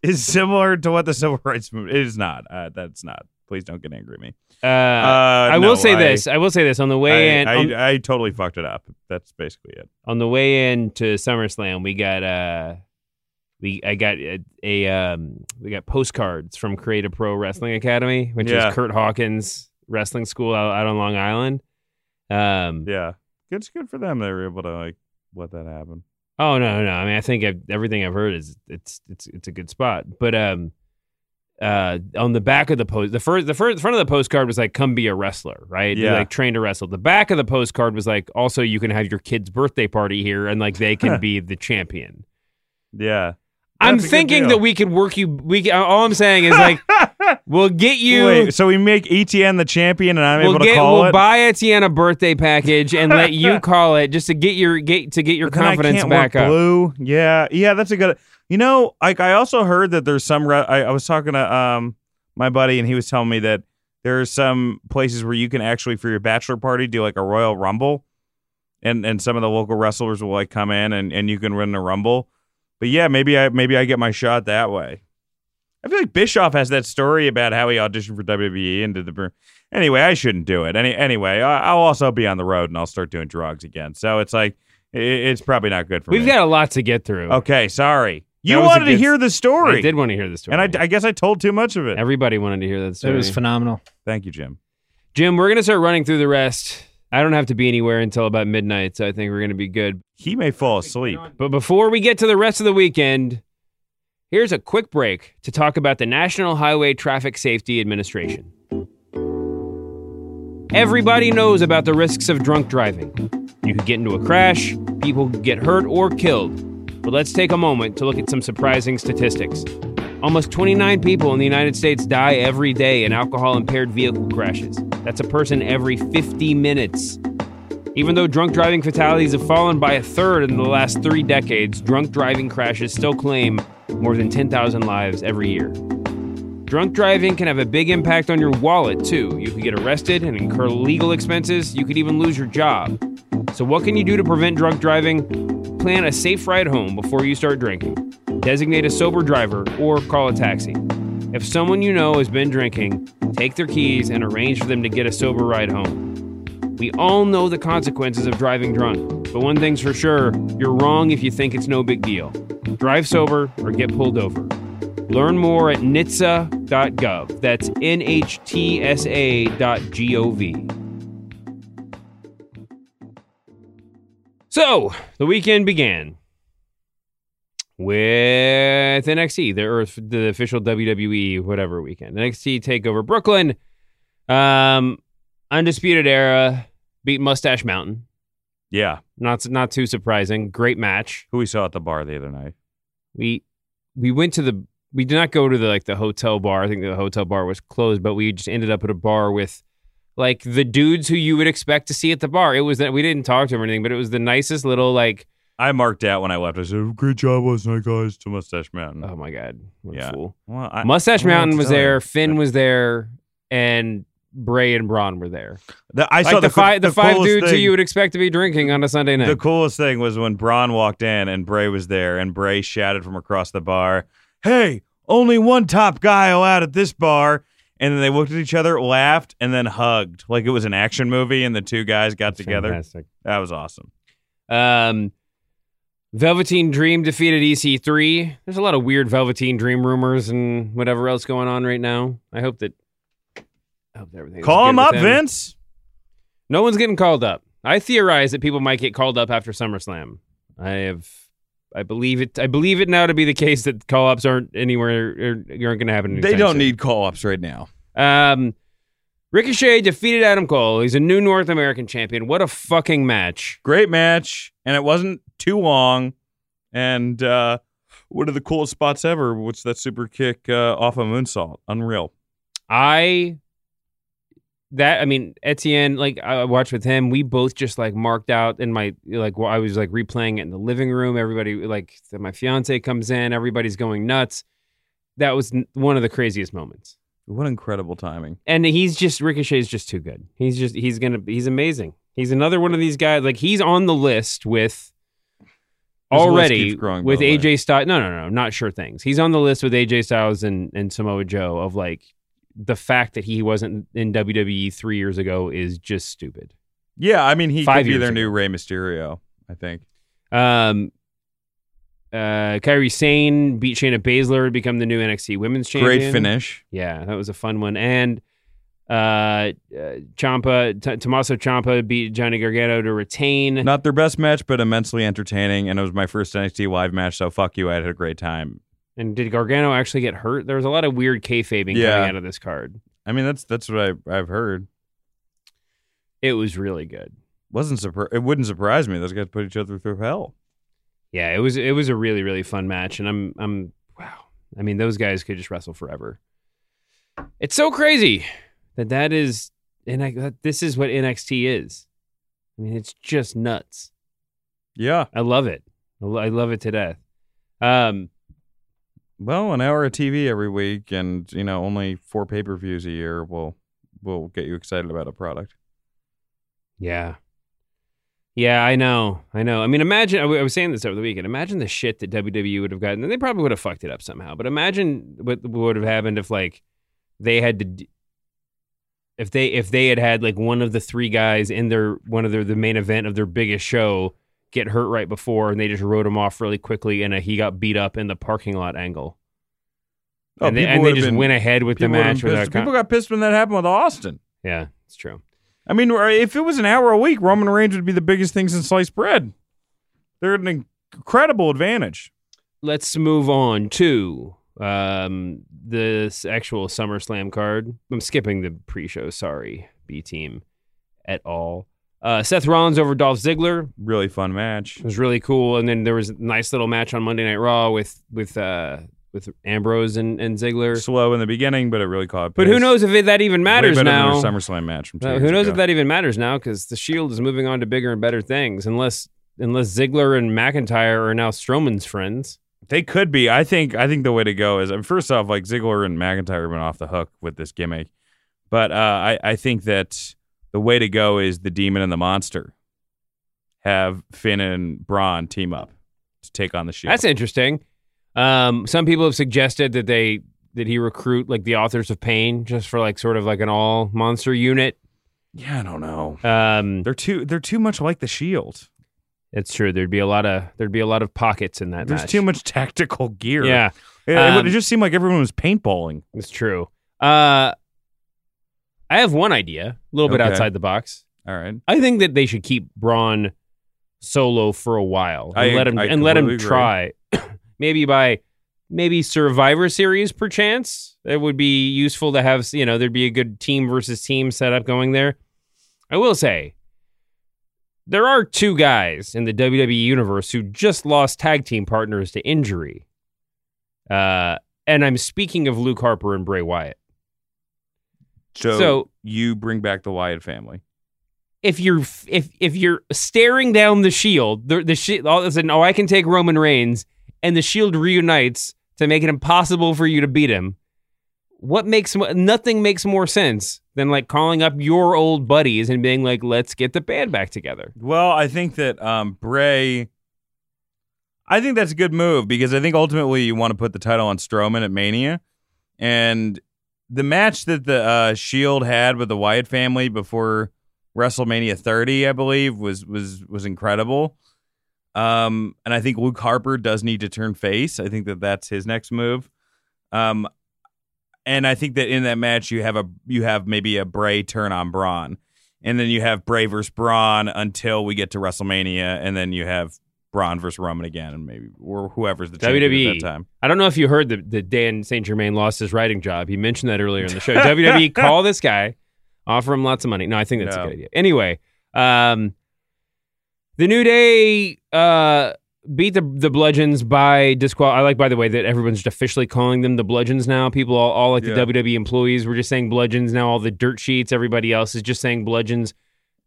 is similar to what the civil rights movement. It is not. Uh, that's not. Please don't get angry at me. Uh, Uh, I no, will say I- this. I will say this on the way I, in. I, on, I totally fucked it up. That's basically it. on the way in to SummerSlam, we got uh, we I got a, a um, we got postcards from Create A Pro Wrestling Academy, which Yeah. is Kurt Hawkins wrestling school out, out on Long Island. Um, Yeah, it's good for them. They were able to like let that happen. Oh no, no. I mean, I think I've, everything I've heard is it's it's it's a good spot. But um, uh, on the back of the post, the first the first the front of the postcard was like, "Come be a wrestler," right? Yeah. like train to wrestle. The back of the postcard was like, "Also, you can have your kid's birthday party here, and like they can be the champion." Yeah, I'm That's a good thinking that we could work you. We can- all I'm saying is like, we'll get you. Wait, so we make Etienne the champion, and I'm We'll able to get call we'll it. buy Etienne a birthday package and let you call it just to get your get to get your But confidence can't back up. Blue, yeah, yeah, that's a good. You know, like I also heard that there's some. Re- I, I was talking to um my buddy, and he was telling me that there are some places where you can actually for your bachelor party do like a Royal Rumble, and and some of the local wrestlers will like come in and and you can run a Rumble. But yeah, maybe I maybe I get my shot that way. I feel like Bischoff has that story about how he auditioned for WWE and did the. Anyway, I shouldn't do it. Any anyway, I'll also be on the road and I'll start doing drugs again. So it's like it's probably not good for me. We've got a lot to get through. Okay, sorry. You was wanted to good- hear the story. I did want to hear the story. And I, I guess I told too much of it. Everybody wanted to hear that story. It was phenomenal. Thank you, Jim. Jim, we're gonna start running through the rest. I don't have to be anywhere until about midnight, so I think we're gonna be good. He may fall asleep. But before we get to the rest of the weekend, here's a quick break to talk about the National Highway Traffic Safety Administration. Everybody knows about the risks of drunk driving. You could get into a crash, people could get hurt or killed. But let's take a moment to look at some surprising statistics. Almost 29 people in the United States die every day in alcohol impaired vehicle crashes. That's a person every 50 minutes. Even though drunk driving fatalities have fallen by a third in the last three decades, drunk driving crashes still claim more than 10,000 lives every year. Drunk driving can have a big impact on your wallet, too. You could get arrested and incur legal expenses. You could even lose your job. So, what can you do to prevent drunk driving? Plan a safe ride home before you start drinking. Designate a sober driver or call a taxi. If someone you know has been drinking, take their keys and arrange for them to get a sober ride home. We all know the consequences of driving drunk, but one thing's for sure you're wrong if you think it's no big deal. Drive sober or get pulled over. Learn more at nhtsa.gov. That's N H T S A dot G O V. So, the weekend began with NXT, the, or the official WWE whatever weekend. NXT Takeover Brooklyn. Um, Undisputed Era beat Mustache Mountain. Yeah. Not not too surprising. Great match. Who we saw at the bar the other night. We we went to the we did not go to the like the hotel bar. I think the hotel bar was closed, but we just ended up at a bar with like the dudes who you would expect to see at the bar. It was that we didn't talk to them or anything, but it was the nicest little like I marked out when I left. I said, "Great job last night, guys." To Mustache Mountain. oh my god, what a Yeah. fool. Well, I- Mustache I don't know what Mountain was tell you. there, Finn was there, and Bray and Braun were there. The, I like saw the, the, co- five the, five dudes who thing- you would expect to be drinking on a Sunday night. The coolest thing was when Braun walked in and Bray was there, and Bray shouted from across the bar, "Hey, only one top guy allowed at this bar." And then they looked at each other, laughed, and then hugged like it was an action movie, and the two guys got together. Fantastic. That was awesome. Um, Velveteen Dream defeated EC3. There's a lot of weird Velveteen Dream rumors and whatever else going on right now. I hope that. I hope that everything. Call him up, Vince. No one's getting called up. I theorize that people might get called up after SummerSlam. I have. I believe it. I believe it now to be the case that call ups aren't anywhere. Aren't going to happen. They don't soon. need call ups right now. Um, Ricochet defeated Adam Cole. He's a new North American champion. What a fucking match! Great match, and it wasn't too long. And uh, one of the coolest spots ever. What's that super kick uh, off a moonsault? Unreal. I that I mean Etienne like I watched with him. We both just like marked out in my like well, I was like replaying it in the living room. Everybody like my fiance comes in. Everybody's going nuts. That was one of the craziest moments. What incredible timing. and he's just Ricochet's just too good. He's just he's gonna he's amazing. He's another one of these guys like he's on the list with already growing, with. AJ Styles. No no no not sure things. He's on the list with AJ Styles and and Samoa Joe of like the fact that he wasn't in WWE three years ago is just stupid. Yeah, I mean he Five could be their ago. new Rey Mysterio. I think. Um, uh, Kairi Sane beat Shayna Baszler to become the new NXT Women's Champion. Great finish. Yeah, that was a fun one. And uh, uh Ciampa, T- Tommaso Ciampa beat Johnny Gargano to retain. Not their best match, but immensely entertaining. And it was my first NXT live match, so fuck you. I had a great time. And did Gargano actually get hurt? There was a lot of weird kayfabing Yeah. coming out of this card. I mean, that's that's what I, I've heard. It was really good. Wasn't surpri- It wouldn't surprise me. Those guys put each other through hell. Yeah, it was it was a really really fun match, and I'm I'm wow. I mean, those guys could just wrestle forever. It's so crazy that that is and I, this is what NXT is. I mean, it's just nuts. Yeah. I love it. I I love it to death. Um, Well, an hour of TV every week, and you know, only four pay per views a year will will get you excited about a product. yeah, yeah, I know, I know. I mean, imagine I w- I was saying this over the weekend. Imagine the shit that WWE would have gotten, and they probably would have fucked it up somehow. But imagine what would have happened if like they had to. d- If they if they had had like one of the three guys in their one of their the main event of their biggest show get hurt right before and they just wrote him off really quickly and he got beat up in the parking lot angle Oh, and they, and they just been- went ahead with the match without con- People got pissed when that happened with Austin. yeah it's true I mean, if it was an hour a week, Roman Reigns would be the biggest thing since sliced bread. They're an incredible advantage. let's move on to um this actual SummerSlam card. I'm skipping the pre-show. Sorry, B team, at all. Uh, Seth Rollins over Dolph Ziggler Really fun match. it was really cool, and then there was a nice little match on Monday Night Raw with with uh with Ambrose and, and Ziggler. Slow in the beginning, but it really caught. But who knows if it, that even matters Way now? Than SummerSlam match. From Uh, who knows ago. if that even matters now? Because the Shield is moving on to bigger and better things, unless unless Ziggler and McIntyre are now Strowman's friends. They could be. I think. I think the way to go is. I mean, first off, like Ziggler and McIntyre have been off the hook with this gimmick, but uh, I I think that the way to go is the Demon and the Monster. Have Finn and Braun team up to take on the Shield. That's interesting. Um, some people have suggested that they that he recruit like the authors of pain just for like sort of like an all monster unit. yeah, I don't know. Um, They're too. They're too much like the Shield. it's true. There'd be a lot of there'd be a lot of pockets in that. There's match. too much tactical gear. Yeah, It, it Um, would- it just seemed like everyone was paintballing. it's true. Uh, I have one idea, a little bit Okay. outside the box. All right. I think that they should keep Braun solo for a while and I- let him I and let him try. maybe by maybe Survivor Series, perchance it would be useful to have. You know, there'd be a good team versus team setup going there. I will say. There are two guys in the WWE universe who just lost tag team partners to injury. Uh, and I'm speaking of Luke Harper and Bray Wyatt. So, So- you bring back the Wyatt family. if you're if if you're staring down the shield, the the shield all of a sudden, oh, I can take Roman Reigns, and the shield reunites to make it impossible for you to beat him. What makes nothing makes more sense than like calling up your old buddies and being like, let's get the band back together. Well, I think that um, Bray. I think that's a good move because I think ultimately you want to put the title on Strowman at Mania, and the match that the uh, Shield had with the Wyatt family before WrestleMania 30, I believe, was was was incredible. Um, and I think Luke Harper does need to turn face. I think that that's his next move. Um, and I think that in that match you have a you have maybe a Bray turn on Braun, and then you have Bray versus Braun until we get to WrestleMania, and then you have Braun versus Roman again, and maybe or whoever's the champion WWE. at that time. I don't know if you heard that that Dan St. Germain lost his writing job. He mentioned that earlier in the show. WWE call this guy, offer him lots of money. No, I think that's No. a good idea. Anyway, um, the New Day uh, beat the the Bludgeons by disqual. I like, by the way, that everyone's just officially calling them the Bludgeons now. People, all, all like Yeah. the WWE employees, were just saying Bludgeons now. All the dirt sheets, everybody else is just saying Bludgeons.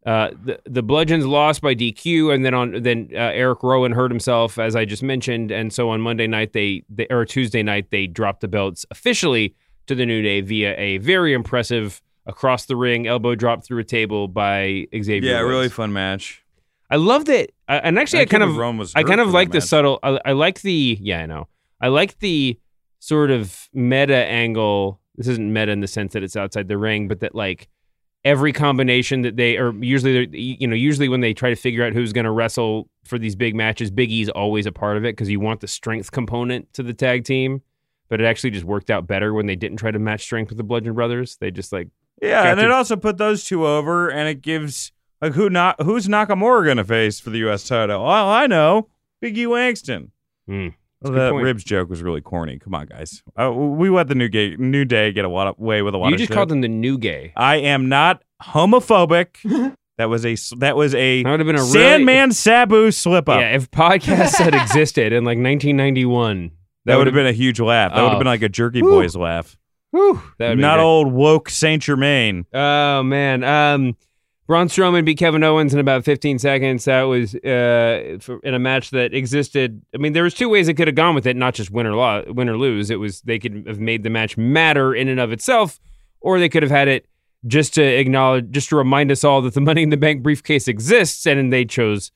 Uh, the the Bludgeons lost by DQ, and then on then uh, Eric Rowan hurt himself, as I just mentioned, and so on Monday night they, they or Tuesday night they dropped the belts officially to the New Day via a very impressive across the ring elbow drop through a table by Xavier. Yeah, Woods. really fun match. I love that, uh, and actually, I, I kind of, I kind of like the match. subtle. I, I like the, yeah, I know. I like the sort of meta angle this isn't meta in the sense that it's outside the ring, but that like every combination that they or usually you know usually when they try to figure out who's going to wrestle for these big matches, Big E's always a part of it because you want the strength component to the tag team. But it actually just worked out better when they didn't try to match strength with the Bludgeon Brothers. They just like Yeah, and to- it also put those two over, and it gives like who not who's Nakamura going to face for the U.S. title? Well, I know, Big E Langston. Hmm. Well, that point. ribs joke was really corny. Come on, guys. Uh, we let the new gay, new day get a lot of way with a lot you just shit. called them the new gay. I am not homophobic. that was a that was a That would have been a really- Sandman Sabu slip up. Yeah, if podcasts had existed in like 1991, that would have been a huge laugh. That would Oh. have been like a Jerky Whew. Boys laugh. Whew, that would've Not great. old woke Saint Germain. Oh man, um, Braun Strowman beat Kevin Owens in about 15 seconds. That was uh, for, in a match that existed. I mean, there was two ways it could have gone with it, not just win or lo- win or lose. It was they could have made the match matter in and of itself, or they could have had it just to acknowledge, just to remind us all that the Money in the Bank briefcase exists, and they chose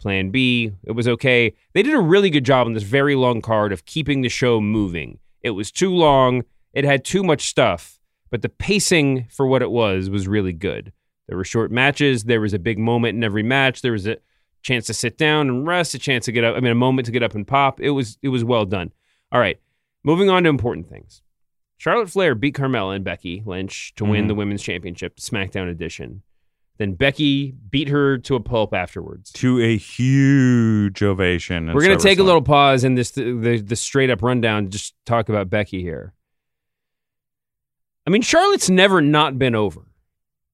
Plan B. It was okay. They did a really good job on this very long card of keeping the show moving. It was too long. It had too much stuff, but the pacing for what it was was really good. There were short matches. There was a big moment in every match. There was a chance to sit down and rest, a chance to get up. I mean, a moment to get up and pop. It was it was well done. All right, moving on to important things. Charlotte Flair beat Carmella and Becky Lynch to win Mhm. the women's championship, SmackDown edition. Then Becky beat her to a pulp afterwards. To a huge ovation. We're gonna take a little pause in this the, the straight up rundown. Just talk about Becky here. I mean, Charlotte's never not been over,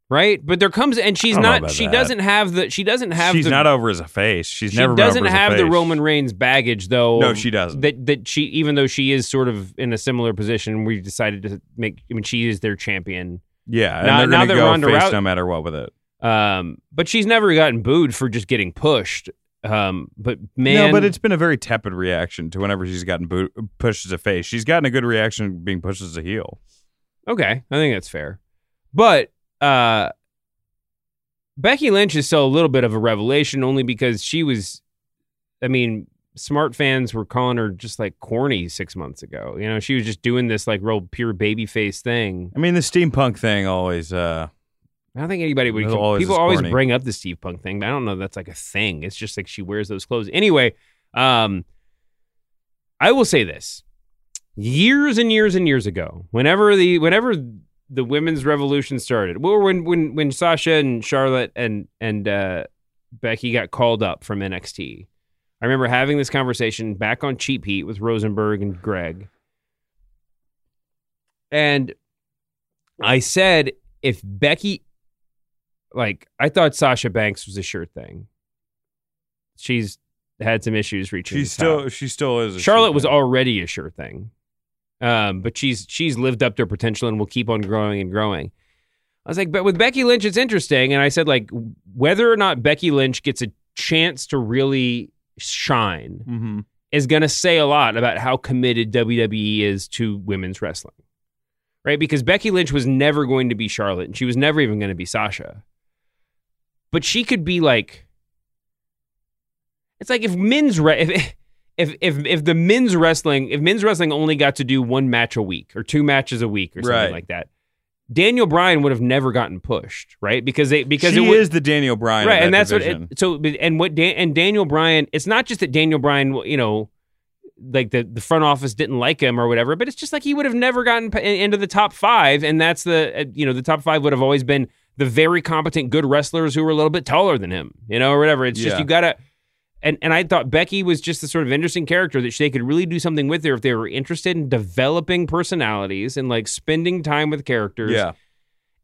right? But there comes and she's not. She that. doesn't have the. She doesn't have. She's the, not over as a face. She's she never doesn't over as a have the. Roman Reigns baggage, though. No, she doesn't. That that she, even though she is sort of in a similar position, we decided to make. I mean, she is their champion. Yeah, and Now- they're now that go Ronda face Rousey- no matter what with it. Um, but she's never gotten booed for just getting pushed. Um, but man, no, but it's been a very tepid reaction to whenever she's gotten boo- pushed as a face. She's gotten a good reaction being pushed as a heel. Okay, I think that's fair. But uh Becky Lynch is still a little bit of a revelation only because she was I mean, smart fans were calling her just like corny 6 months ago. You know, she was just doing this like real pure baby face thing. I mean, the steampunk thing always. uh I don't think anybody would always people always corny. bring up the steampunk thing, but I don't know if that's like a thing. It's just like she wears those clothes. Anyway, um I will say this. Years and years and years ago, whenever the whenever the women's revolution started, well when when when Sasha and Charlotte and and uh Becky got called up from NXT. I remember having this conversation back on Cheap Heat with Rosenberg and Greg. And I said if Becky like I thought Sasha Banks was a sure thing. She's had some issues reaching. She still. She still is. Charlotte she was thing. already a sure thing, um, but she's she's lived up to her potential and will keep on growing and growing. I was like, but with Becky Lynch, it's interesting, and I said like whether or not Becky Lynch gets a chance to really shine Mhm. is going to say a lot about how committed WWE is to women's wrestling, right? Because Becky Lynch was never going to be Charlotte, and she was never even going to be Sasha, but she could be like. It's like if men's re- if, if if if the men's wrestling if men's wrestling only got to do one match a week or two matches a week or something Right. like that, Daniel Bryan would have never gotten pushed, right? Because they because she it would, is the Daniel Bryan, right, that and that's division. what. It, so and what Dan, and Daniel Bryan, it's not just that Daniel Bryan, you know, like the the front office didn't like him or whatever, but it's just like he would have never gotten into the top five, and that's the uh, you know the top five would have always been the very competent, good wrestlers who were a little bit taller than him, you know, or whatever. It's just you gotta. And, and I thought Becky was just the sort of interesting character that they could really do something with her if they were interested in developing personalities and like spending time with characters. yeah.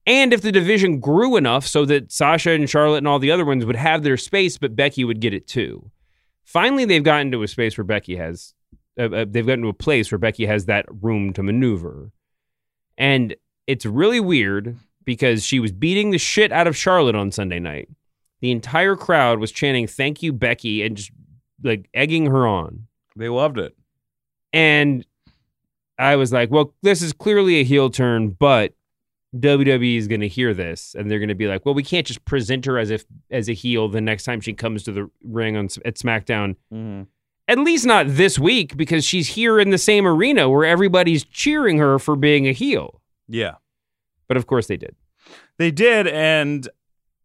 And if the division grew enough so that Sasha and Charlotte and all the other ones would have their space, but Becky would get it too. Finally, they've gotten to a space where Becky has, uh, uh, they've gotten to a place where Becky has that room to maneuver. And it's really weird because she was beating the shit out of Charlotte on Sunday night. The entire crowd was chanting, Thank you, Becky, and just like egging her on. They loved it. And I was like, well, this is clearly a heel turn, but WWE is going to hear this and they're going to be like, well, we can't just present her as if as a heel the next time she comes to the ring on at SmackDown. Mm-hmm. At least not this week because she's here in the same arena where everybody's cheering her for being a heel. Yeah. But of course they did. They did, and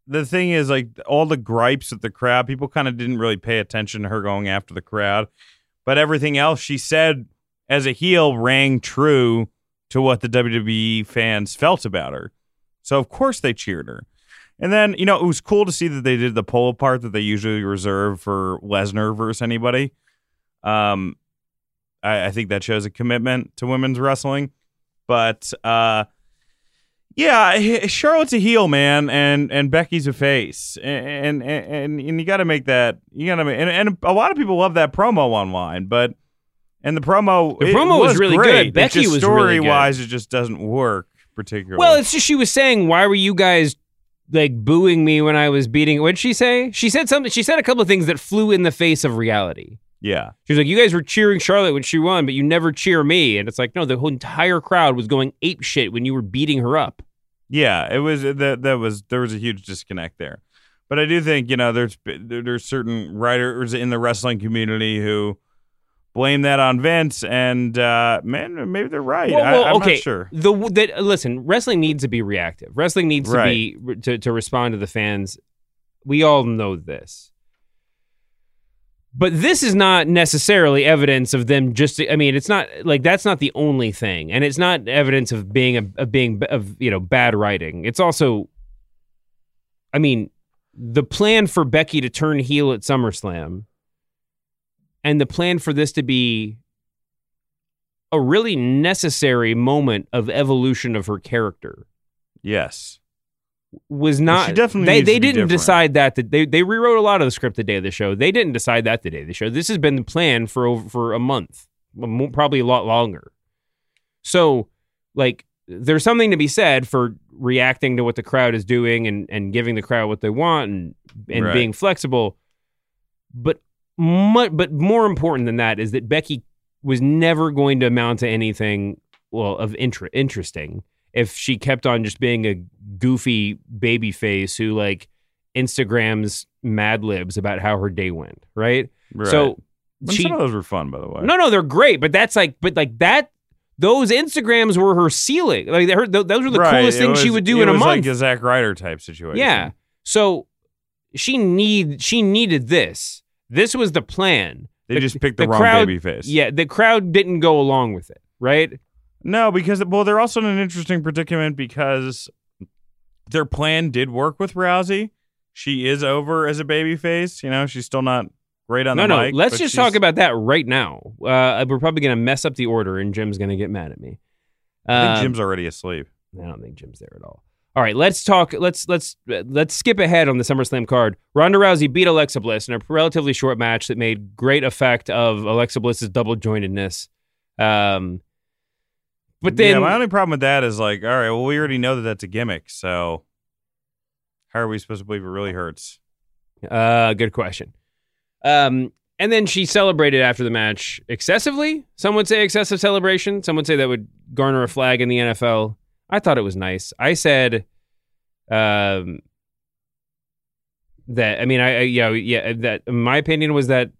the thing is, like all the gripes with the crowd, people kind of didn't really pay attention to her going after the crowd. But everything else she said as a heel rang true to what the WWE fans felt about her. So of course they cheered her. And then, you know, it was cool to see that they did the pull apart that they usually reserve for Lesnar versus anybody. Um, I, I think that shows a commitment to women's wrestling. But uh, yeah, Charlotte's a heel, man, and and Becky's a face, and and and, and you got to make that. You got to make, and, and a lot of people love that promo online, but and the promo The promo was really great. good. Becky just was really story good. wise, it just doesn't work particularly. Well, it's just she was saying, "Why were you guys like booing me when I was beating?" What did she say? She said something. She said a couple of things that flew in the face of reality. yeah, She was like, "You guys were cheering Charlotte when she won, but you never cheer me." And it's like, no, the whole entire crowd was going ape shit when you were beating her up. Yeah. It was that that was there was a huge disconnect there, but I do think you know there's there's certain writers in the wrestling community who blame that on Vince, and uh, man, maybe they're right. Well, well, I, I'm okay. not sure. The that listen, wrestling needs to be reactive. Wrestling needs Right. to be to to respond to the fans. We all know this. But this is not necessarily evidence of them just I mean, it's not like that's not the only thing. And it's not evidence of being a of being of, you know, bad writing. It's also I mean, the plan for Becky to turn heel at SummerSlam and the plan for this to be a really necessary moment of evolution of her character Yes. Was not she definitely they, they didn't decide that the, they they rewrote a lot of the script the day of the show. They didn't decide that the day of the show. This has been the plan for over for a month probably a lot longer. So like there's something to be said for reacting to what the crowd is doing and and giving the crowd what they want and and Right. being flexible. But much, but more important than that is that Becky was never going to amount to anything well of inter- interesting if she kept on just being a goofy baby face who like Instagrams Mad Libs about how her day went, right? Right. So And she some of those were fun, by the way. no, no, they're great, but that's like, but like that. Those Instagrams were her ceiling. Like her, th- those were the Right, coolest things she would do in a was month. like a Zack Ryder type situation. Yeah. So she need she needed this. This was the plan. They just picked the wrong crowd, baby face. Yeah, the crowd didn't go along with it, right? No, because well, they're also in an interesting predicament because their plan did work with Rousey. She is over as a baby face. You know, she's still not great on no, the no. mic. Let's just she's- talk about that right now. Uh, we're probably gonna mess up the order, and Jim's gonna get mad at me. I think Um, Jim's already asleep. I don't think Jim's there at all. All right, let's talk. Let's let's let's skip ahead on the SummerSlam card. Ronda Rousey beat Alexa Bliss in a relatively short match that made great effect of Alexa Bliss's double jointedness. Um, but then yeah, my only problem with that is like, all right, well, we already know that that's a gimmick. So how are we supposed to believe it really hurts? Uh, good question. Um, and then she celebrated after the match excessively. Some would say excessive celebration. Some would say that would garner a flag in the NFL. I thought it was nice. I said, um, that I mean, I, I yeah yeah that my opinion was that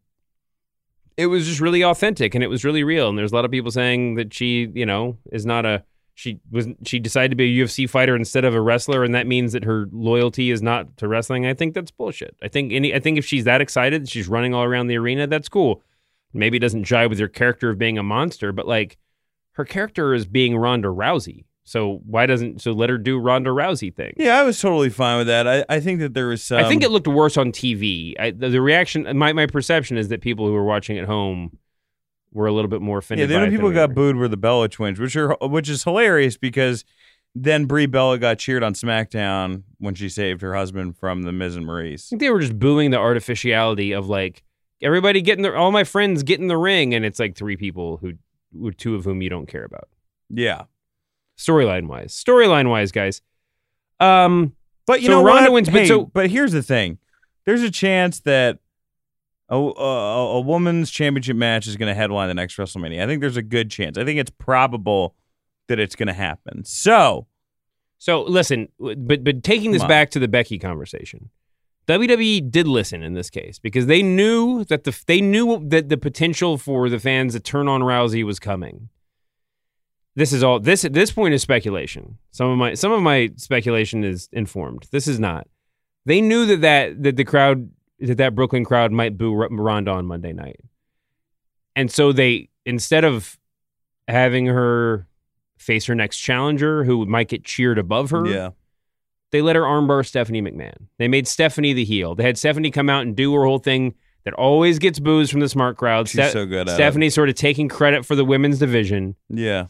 it was just really authentic and it was really real. And there's a lot of people saying that she, you know, is not a she was she decided to be a UFC fighter instead of a wrestler, and that means that her loyalty is not to wrestling. I think that's bullshit. I think any I think if she's that excited, she's running all around the arena. That's cool. Maybe it doesn't jive with her character of being a monster, but like her character is being Ronda Rousey. So why doesn't so let her do Ronda Rousey thing? Yeah, I was totally fine with that. I, I think that there was some. I think it looked worse on TV. I, the, the reaction, my, my perception is that people who were watching at home were a little bit more offended. Yeah, the only people we got were. booed were the Bella twins, which are which is hilarious because then Brie Bella got cheered on SmackDown when she saved her husband from the Miz and I Maryse. think they were just booing the artificiality of like everybody getting the all my friends get in the ring, and it's like three people who, who two of whom you don't care about. Yeah, Storyline wise, storyline wise, guys. Um, but you So know Ronda what? wins, but so- but here's the thing: there's a chance that a a, a woman's championship match is going to headline the next WrestleMania. I think there's a good chance. I think it's probable that it's going to happen. So So listen, but but taking this back to the Becky conversation, WWE did listen in this case because they knew that the they knew that the potential for the fans to turn on Rousey was coming. This is all this at this point is speculation. Some of my some of my speculation is informed. This is not. They knew that that that the crowd that that Brooklyn crowd might boo Ronda on Monday night, and so they instead of having her face her next challenger who might get cheered above her, Yeah. they let her armbar Stephanie McMahon. They made Stephanie the heel. They had Stephanie come out and do her whole thing that always gets boos from the smart crowd. She's so good at it. Stephanie sort of taking credit for the women's division. Yeah.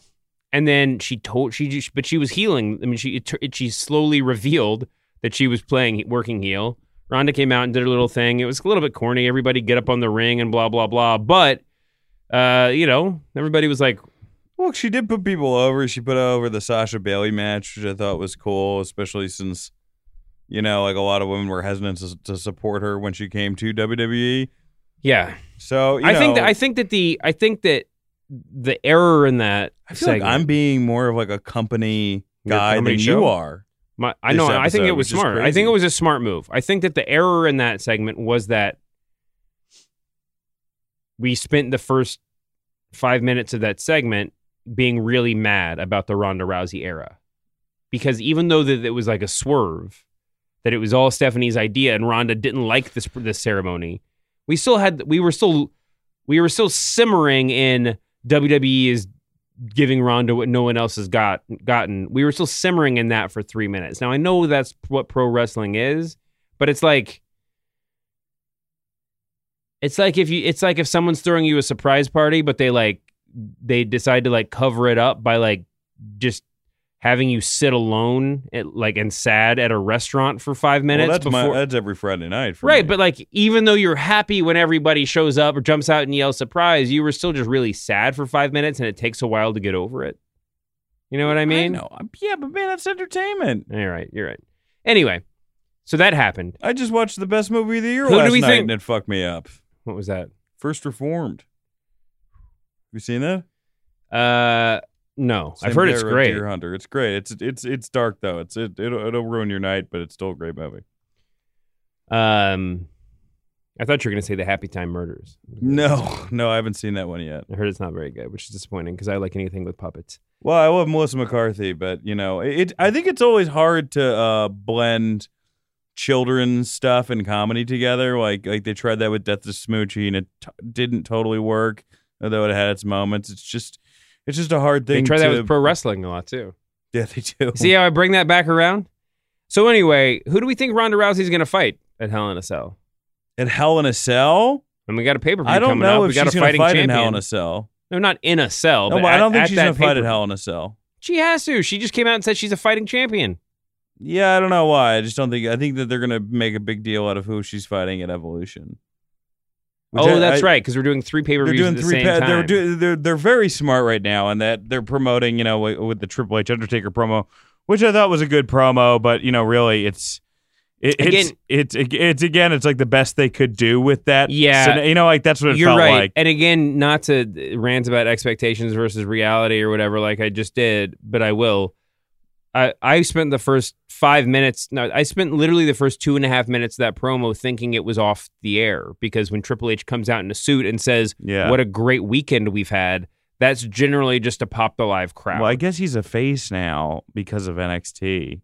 And then she told she just, but she was healing. I mean, she it, it- she slowly revealed that she was playing working heel. Ronda came out and did her little thing. It was a little bit corny. Everybody get up on the ring and blah blah blah. But uh, you know, everybody was like, Well, she did put people over. She put over the Sasha Bailey match, which I thought was cool, especially since, you know, like a lot of women were hesitant to, to support her when she came to WWE. yeah. So you I think that I think that the I think that the error in that I feel like I'm being more of like a company Your guy comedy than show? you are. My, I know. I think it was smart. I think it was a smart move. I think that the error in that segment was that we spent the first five minutes of that segment being really mad about the Ronda Rousey era, because even though that it was like a swerve, that it was all Stephanie's idea and Ronda didn't like this this ceremony, we still had we were still we were still simmering in WWE is giving Ronda what no one else has got gotten. We were still simmering in that for three minutes. Now I know that's what pro wrestling is, but it's like it's like if you it's like if someone's throwing you a surprise party, but they like they decide to like cover it up by like just having you sit alone at, like and sad at a restaurant for five minutes well, that's before my, that's every Friday night. For Right, me. but like even though you're happy when everybody shows up or jumps out and yells surprise, you were still just really sad for five minutes and it takes a while to get over it. You know what I mean? know. I'm- Yeah, but man, that's entertainment. All right, you're right. Anyway, so that happened. I just watched the best movie of the year Who last we night, think- and it fucked me up. What was that? First Reformed. Have you seen that? Uh no. I've heard it's great. Deer Hunter. It's great. It's it's it's dark though. It's it it'll, it'll ruin your night, but it's still a great movie. Um I thought you were gonna say the Happy Time Murders. No, no, I haven't seen that one yet. I heard it's not very good, which is disappointing because I like anything with puppets. Well, I love Melissa McCarthy, but you know, it. I think it's always hard to uh, blend children's stuff and comedy together. Like like they tried that with Death to Smoochy, and it t- didn't totally work. Although it had its moments, it's just it's just a hard thing. They try that with pro wrestling a lot too. Yeah, they do. See how I bring that back around? So anyway, who do we think Ronda Rousey's gonna fight at Hell in a Cell? At Hell in a Cell, And we got a pay per view I don't coming know up. if we got she's a gonna fighting fight champion. in Hell in a Cell. no, not in a cell. No, but but I don't at- think at she's gonna fight at. Hell in a Cell. She has to. She just came out and said she's a fighting champion. Yeah, I don't know why. I just don't think. I think that they're gonna make a big deal out of who she's fighting at Evolution. Oh, I- that's I- right, because we're doing three pay per They're views doing at the three. same Pa- time. they're, do- they're they're very smart right now, and that they're promoting. You know, with, with the Triple H Undertaker promo, which I thought was a good promo, but you know, really, it's. It, it's, Again- it's it's again, it's like the best they could do with that. Yeah. So, you know, like that's what it You're felt right. like. And again, not to rant about expectations versus reality or whatever, like I just did, but I will. I, I spent the first five minutes. No, I spent literally the first two and a half minutes of that promo thinking it was off the air because when Triple H comes out in a suit and says, Yeah. "What a great weekend we've had," that's generally just to pop the live crowd. Well, I guess he's a face now because of NXT.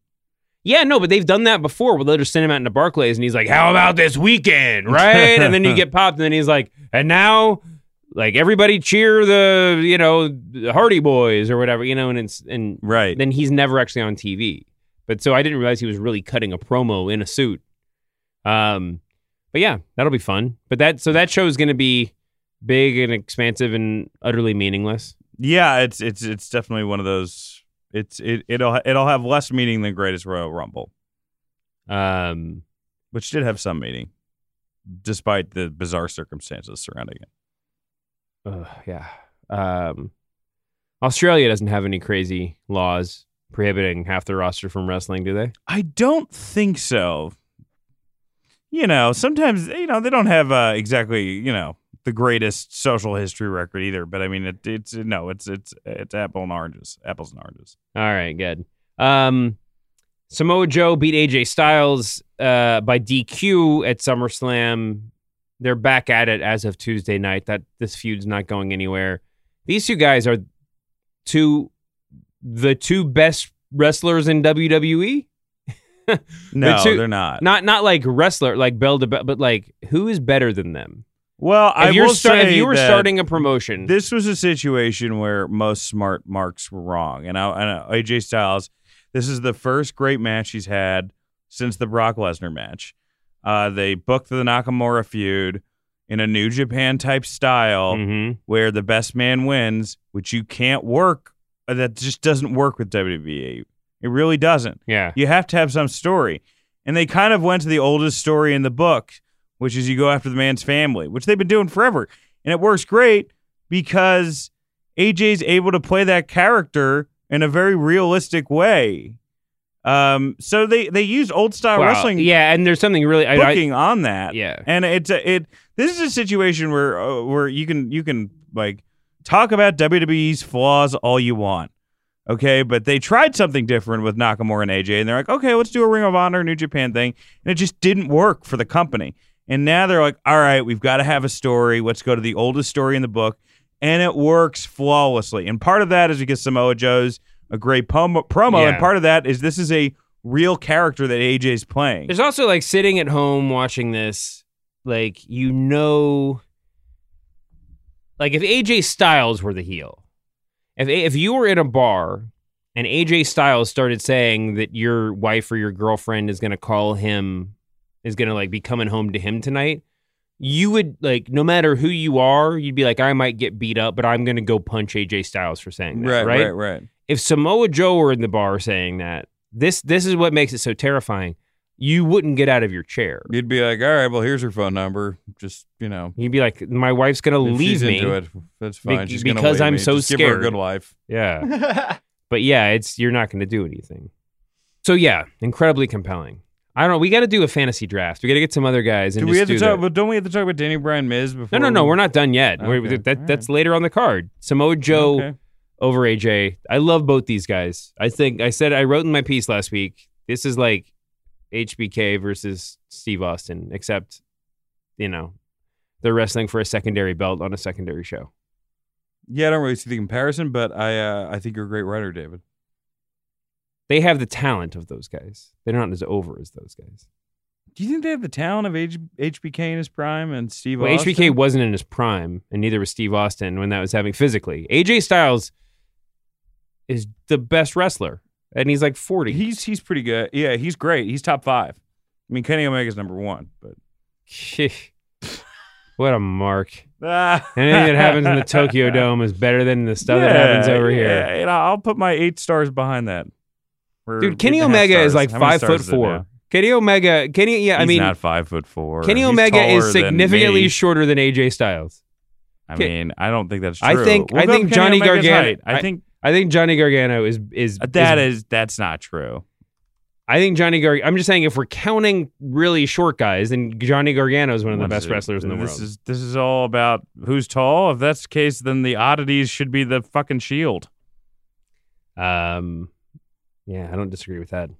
Yeah, no, but they've done that before where they'll just send him out into Barclays and he's like, How about this weekend? Right? and then you get popped, and then he's like, And now, like, everybody cheer the, you know, the Hardy Boys or whatever, you know, and it's, and Right. then he's never actually on TV. But so I didn't realize he was really cutting a promo in a suit. Um, but yeah, that'll be fun. But that, so that show is going to be big and expansive and utterly meaningless. Yeah, it's it's it's definitely one of those. It's it it'll it'll have less meaning than Greatest Royal Rumble, Um, which did have some meaning, despite the bizarre circumstances surrounding it. Ugh, yeah. Um, Australia doesn't have any crazy laws prohibiting half the roster from wrestling, do they? I don't think so. You know, sometimes you know they don't have uh, exactly you know the greatest social history record either. But I mean, it, it's no, it's it's it's apple and oranges, apples and oranges. All right, good. Um, Samoa Joe beat AJ Styles uh, by DQ at SummerSlam. They're back at it as of Tuesday night. That this feud's not going anywhere. These two guys are two the two best wrestlers in WWE? No, two- they're not. Not not like wrestler like bell to bell, but like who is better than them? Well, I If you're will start, if you were starting a promotion, this was a situation where most smart marks were wrong, and I, and AJ Styles, this is the first great match he's had since the Brock Lesnar match. Uh, they booked the Nakamura feud in a New Japan type style, Mhm. where the best man wins, which you can't work. uh, That just doesn't work with WWE. It really doesn't. yeah, You have to have some story. And they kind of went to the oldest story in the book, which is you go after the man's family, which they've been doing forever. And it works great because AJ's able to play that character in a very realistic way. Um, so they they use old style Wow. wrestling Yeah, and there's something really I, I, booking on that. Yeah. and it's a, it. This is a situation where uh, where you can you can like talk about WWE's flaws all you want, okay? But they tried something different with Nakamura and AJ, and they're like, okay, let's do a Ring of Honor New Japan thing, and it just didn't work for the company. And now they're like, all right, we've got to have a story. Let's go to the oldest story in the book, and it works flawlessly. And part of that is because Samoa Joe's a great promo, promo Yeah. and part of that is this is a real character that AJ's playing. There's also like sitting at home watching this, like you know, like if AJ Styles were the heel, if if you were in a bar and AJ Styles started saying that your wife or your girlfriend is gonna call him, is gonna like be coming home to him tonight, you would like no matter who you are, you'd be like, I might get beat up, but I'm gonna go punch AJ Styles for saying that, right? right, right. If Samoa Joe were in the bar saying that, this this is what makes it so terrifying. You wouldn't get out of your chair. You'd be like, all right, well, here's her phone number. Just you know, You'd be like, my wife's gonna if leave she's me. into it. That's fine. Be- she's gonna because leave I'm me. so Just Give her a good life. Yeah, but yeah, it's you're not gonna do anything. So yeah, incredibly compelling. I don't know. We got to do a fantasy draft. We got to get some other guys. And Do we have to do talk? the- But don't we have to talk about Danny Bryan Miz before? No, no, no. we- We're not done yet. We're- Okay, that, all That's later on the card. Samoa Joe Okay. Over AJ. I love both these guys. I think I said I wrote in my piece last week. This is like HBK versus Steve Austin, except you know they're wrestling for a secondary belt on a secondary show. Yeah, I don't really see the comparison, but I uh, I think you're a great writer, David. They have the talent of those guys. They're not as over as those guys. Do you think they have the talent of H- HBK in his prime and Steve Well, Austin? HBK wasn't in his prime, and neither was Steve Austin when that was happening physically. AJ Styles is the best wrestler, and he's like forty. He's he's pretty good. Yeah, he's great. He's top five. I mean, Kenny Omega's number one, but what a mark. Anything that happens in the Tokyo Dome is better than the stuff that happens over yeah, here. know, I'll put my eight stars behind that. Or Dude, Kenny and Omega is like How five foot stars is it four. Kenny Omega, Kenny, yeah, I mean, not five foot four. Kenny He's Omega is significantly shorter than AJ Styles. I mean, I don't think that's true. I think Look I think Johnny Omega's Gargano. height. I think I think Johnny Gargano is is that is, is that's not true. I think Johnny Gargano. I'm just saying if we're counting really short guys, then Johnny Gargano is one of the What best it? wrestlers in the this world. Is, this is all about who's tall. If that's the case, then the oddities should be the fucking shield. Um, yeah, I don't disagree with that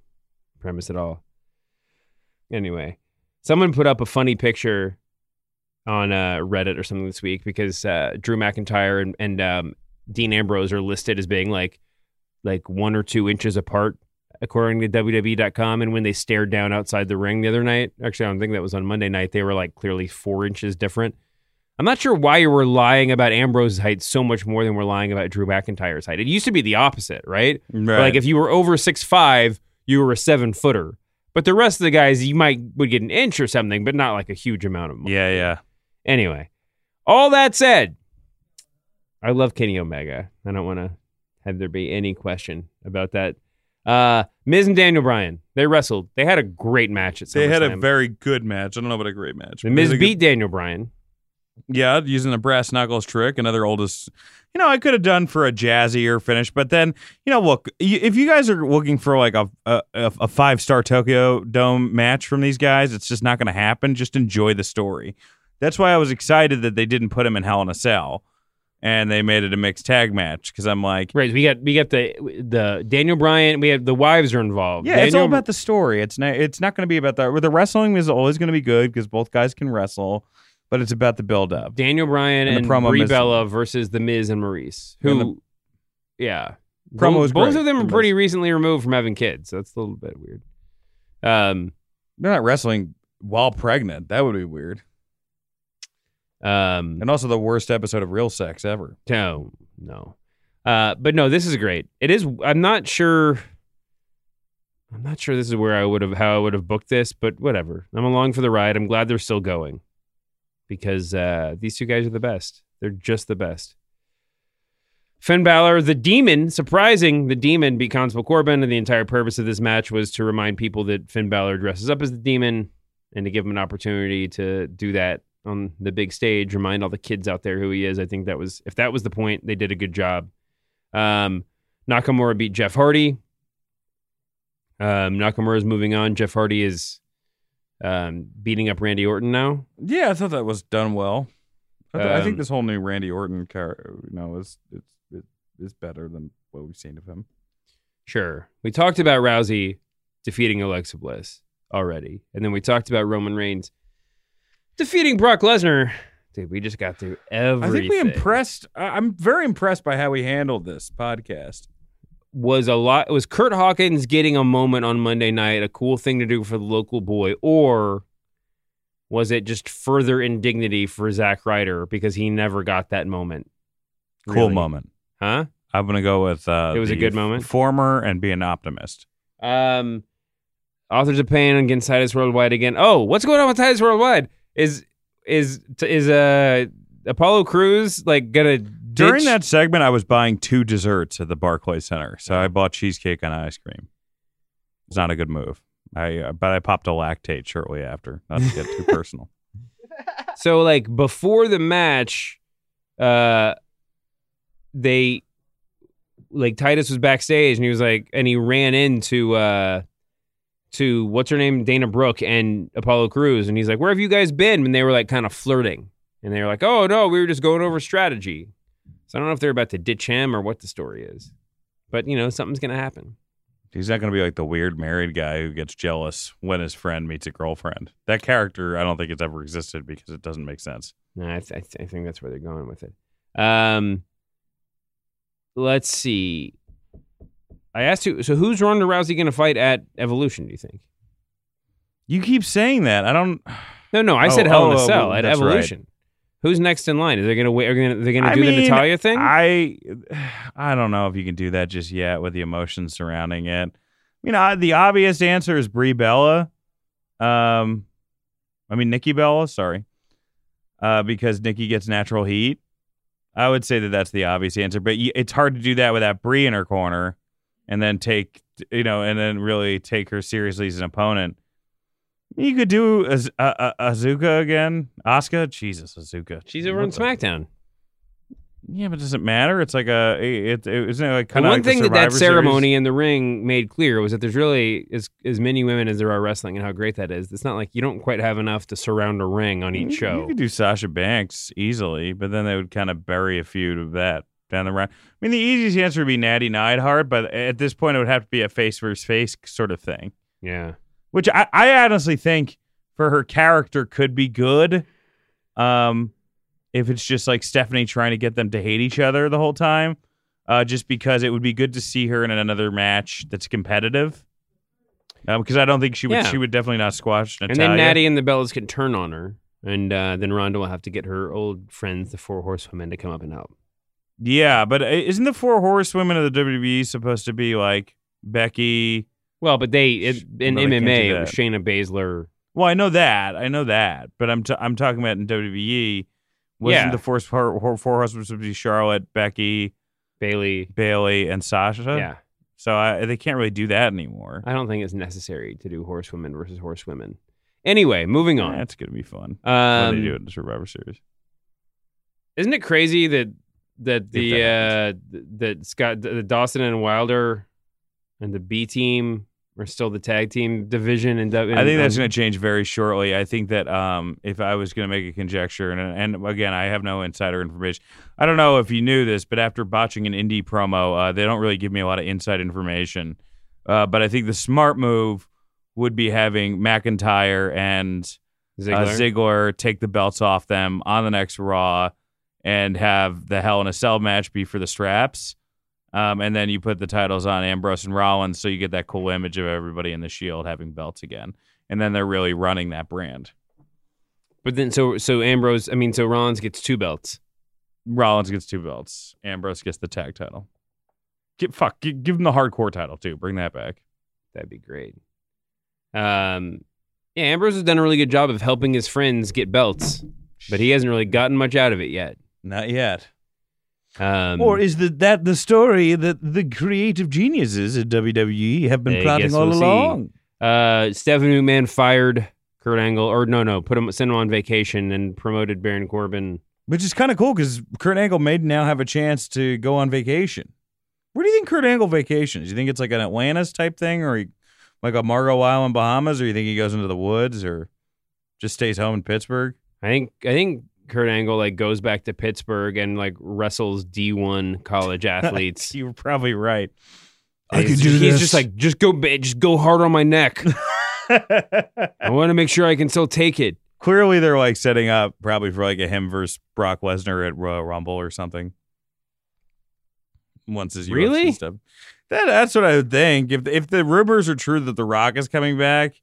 premise at all. Anyway, someone put up a funny picture on uh, Reddit or something this week because uh, Drew McIntyre and, and um, Dean Ambrose are listed as being like like one or two inches apart, according to WWE.com. And when they stared down outside the ring the other night, actually, I don't think that was on Monday night, they were like clearly four inches different. I'm not sure why you were lying about Ambrose's height so much more than we're lying about Drew McIntyre's height. It used to be the opposite, right? Right. Like if you were over six five, you were a seven footer. But the rest of the guys, you might would get an inch or something, but not like a huge amount of. Yeah, yeah. Anyway, all that said, I love Kenny Omega. I don't want to have there be any question about that. Uh, Miz and Daniel Bryan, they wrestled. They had a great match at SummerSlam. They had a very good match. I don't know about a great match. The Miz they had a beat Daniel Bryan. yeah, using the brass knuckles trick, another oldest. You know, I could have done for a jazzier finish, but then you know, look, if you guys are looking for like a a, a five star Tokyo Dome match from these guys, it's just not going to happen. Just enjoy the story. That's why I was excited that they didn't put him in Hell in a Cell, and they made it a mixed tag match because I'm like, Right, we got we got the the Daniel Bryan. We have the wives are involved. Yeah, it's all about the story. It's not. It's not going to be about that. The wrestling is always going to be good because both guys can wrestle, but it's about the build up. Daniel Bryan And and, the promo Brie Bella versus the Miz and Maryse. And Who, yeah, Promo both, was both great. of them are pretty recently removed from having kids. So that's a little bit weird. Um, They're not wrestling while pregnant. That would be weird. Um, And also the worst episode of Real Sex ever. No, no. Uh, but no, this is great. It is. I'm not sure. I'm not sure this is where I would have how I would have booked this, but whatever. I'm along for the ride. I'm glad they're still going because uh, these two guys are the best. They're just the best. Finn Balor, the demon, surprising the demon beat Constable Corbin, and the entire purpose of this match was to remind people that Finn Balor dresses up as the demon and to give him an opportunity to do that on the big stage, remind all the kids out there who he is. I think that was if that was the point, they did a good job. Um, Nakamura beat Jeff Hardy. Um, Nakamura is moving on. Jeff Hardy is um, beating up Randy Orton now. Yeah, I thought that was done well. I, th- I think Um, this whole new Randy Orton car, you know, is it's it, is better than what we've seen of him. Sure. We talked about Rousey defeating Alexa Bliss already. And then we talked about Roman Reigns defeating Brock Lesnar. Dude, we just got through everything. I think we impressed. I'm very impressed by how we handled this podcast. was a lot was Kurt Hawkins getting a moment on Monday night, a cool thing to do for the local boy, or was it just further indignity for Zack Ryder because he never got that moment? Cool Really? moment. Huh? I'm gonna go with. Uh, It was a good moment? Former and be an optimist. Um Authors of Pain against Titus Worldwide again. Oh, what's going on with Titus Worldwide? Is is is uh Apollo Crews like gonna During that segment, I was buying two desserts at the Barclays Center, so I bought cheesecake and ice cream. It's not a good move. I uh, but I popped a Lactaid shortly after. Not to get too personal. So like before the match, uh they like Titus was backstage and he was like and he ran into uh to what's her name? Dana Brooke and Apollo Crews and he's like, Where have you guys been? And they were like kind of flirting. And they were like, Oh no, we were just going over strategy. So I don't know if they're about to ditch him or what the story is. But you know, something's gonna happen. He's not going to be like the weird married guy who gets jealous when his friend meets a girlfriend. That character, I don't think it's ever existed because it doesn't make sense. No, I, th- I, th- I think that's where they're going with it. Um, let's see. I asked you. So, who's Ronda Rousey going to fight at Evolution? Do you think? You keep saying that. I don't. No, no. I Oh, said Hell in oh, a Cell oh, at that's right. Evolution. Who's next in line? Are they going to wait? Are they going to, they going to I do the mean, Natalya thing? I, I don't know if you can do that just yet with the emotions surrounding it. You know, the obvious answer is Brie Bella. Um, I mean Nikki Bella. Sorry, uh, because Nikki gets natural heat. I would say that that's the obvious answer, but it's hard to do that without Brie in her corner, and then take you know, and then really take her seriously as an opponent. You could do Az- uh, uh, Azuka again, Asuka. Jesus, Azuka. She's over on SmackDown. yeah, but does it matter? It's like a it, it isn't it like kind of one like thing that that ceremony Series? in the ring made clear was that there's really as as many women as there are wrestling, and how great that is. It's not like you don't quite have enough to surround a ring on each You- show. You could do Sasha Banks easily, but then they would kind of bury a feud of that down the road. I mean, the easiest answer would be Natty Neidhart, but at this point, it would have to be a face versus face sort of thing, Yeah. which I, I honestly think for her character could be good. Um, if it's just like Stephanie trying to get them to hate each other the whole time, uh, just because it would be good to see her in another match that's competitive. Um, because I don't think she would. Yeah. She would definitely not squash Natalya. And then Natty and the Bellas can turn on her, and uh, then Ronda will have to get her old friends, the Four Horsewomen, to come up and help. Yeah, but uh, isn't the four horsewomen of the WWE supposed to be like Becky? Well, but they it, in No, they MMA do it was. Shayna Baszler. Well, I know that. I know that. But I'm t- I'm talking about in WWE. Wasn't Yeah. the four, four, four horsewomen supposed to be Charlotte, Becky, Bayley. Bayley, and Sasha? Yeah, So I, they can't really do that anymore. I don't think it's necessary to do horsewomen versus horsewomen. Anyway, moving on. That's gonna be fun. when they do it Um, in the Survivor Series. isn't it crazy that that the If uh, that Scott the Dawson and Wilder and the B team are still the tag team division? And I think that's going to change very shortly. I think that um, if I was going to make a conjecture, and, and again, I have no insider information. I don't know if you knew this, but after botching an indie promo, uh, they don't really give me a lot of inside information. Uh, but I think the smart move would be having McIntyre and Ziggler. uh, Ziggler take the belts off them on the next Raw and have the Hell in a Cell match be for the straps. Um, and then you put the titles on Ambrose and Rollins, so you get that cool image of everybody in the Shield having belts again. And then they're really running that brand. But then, so so Ambrose, I mean, so Rollins gets two belts. Rollins gets two belts. Ambrose gets the tag title. Get fuck, give, give him the hardcore title too. Bring that back. That'd be great. Um, yeah, Ambrose has done a really good job of helping his friends get belts, but he hasn't really gotten much out of it yet. Not yet. Um, or is the, that the story that the creative geniuses at WWE have been I plotting all we'll see. along? Uh, Stephanie McMahon fired Kurt Angle, or no, no, put him, sent him on vacation, and promoted Baron Corbin. Which is kind of cool because Kurt Angle may now have a chance to go on vacation. Where do you think Kurt Angle vacations? You think it's like an Atlantis type thing, or he, like a Margot Island, Bahamas, or you think he goes into the woods, or just stays home in Pittsburgh? I think I think Kurt Angle like goes back to Pittsburgh and like wrestles D one college athletes. You're probably right. I he's, could do he's this. just like just go just go hard on my neck. I want to make sure I can still take it. Clearly, they're like setting up probably for like a him versus Brock Lesnar at Royal Rumble or something. Once his UFC Really? stuff. That, that's what I would think. If if the rumors are true that The Rock is coming back,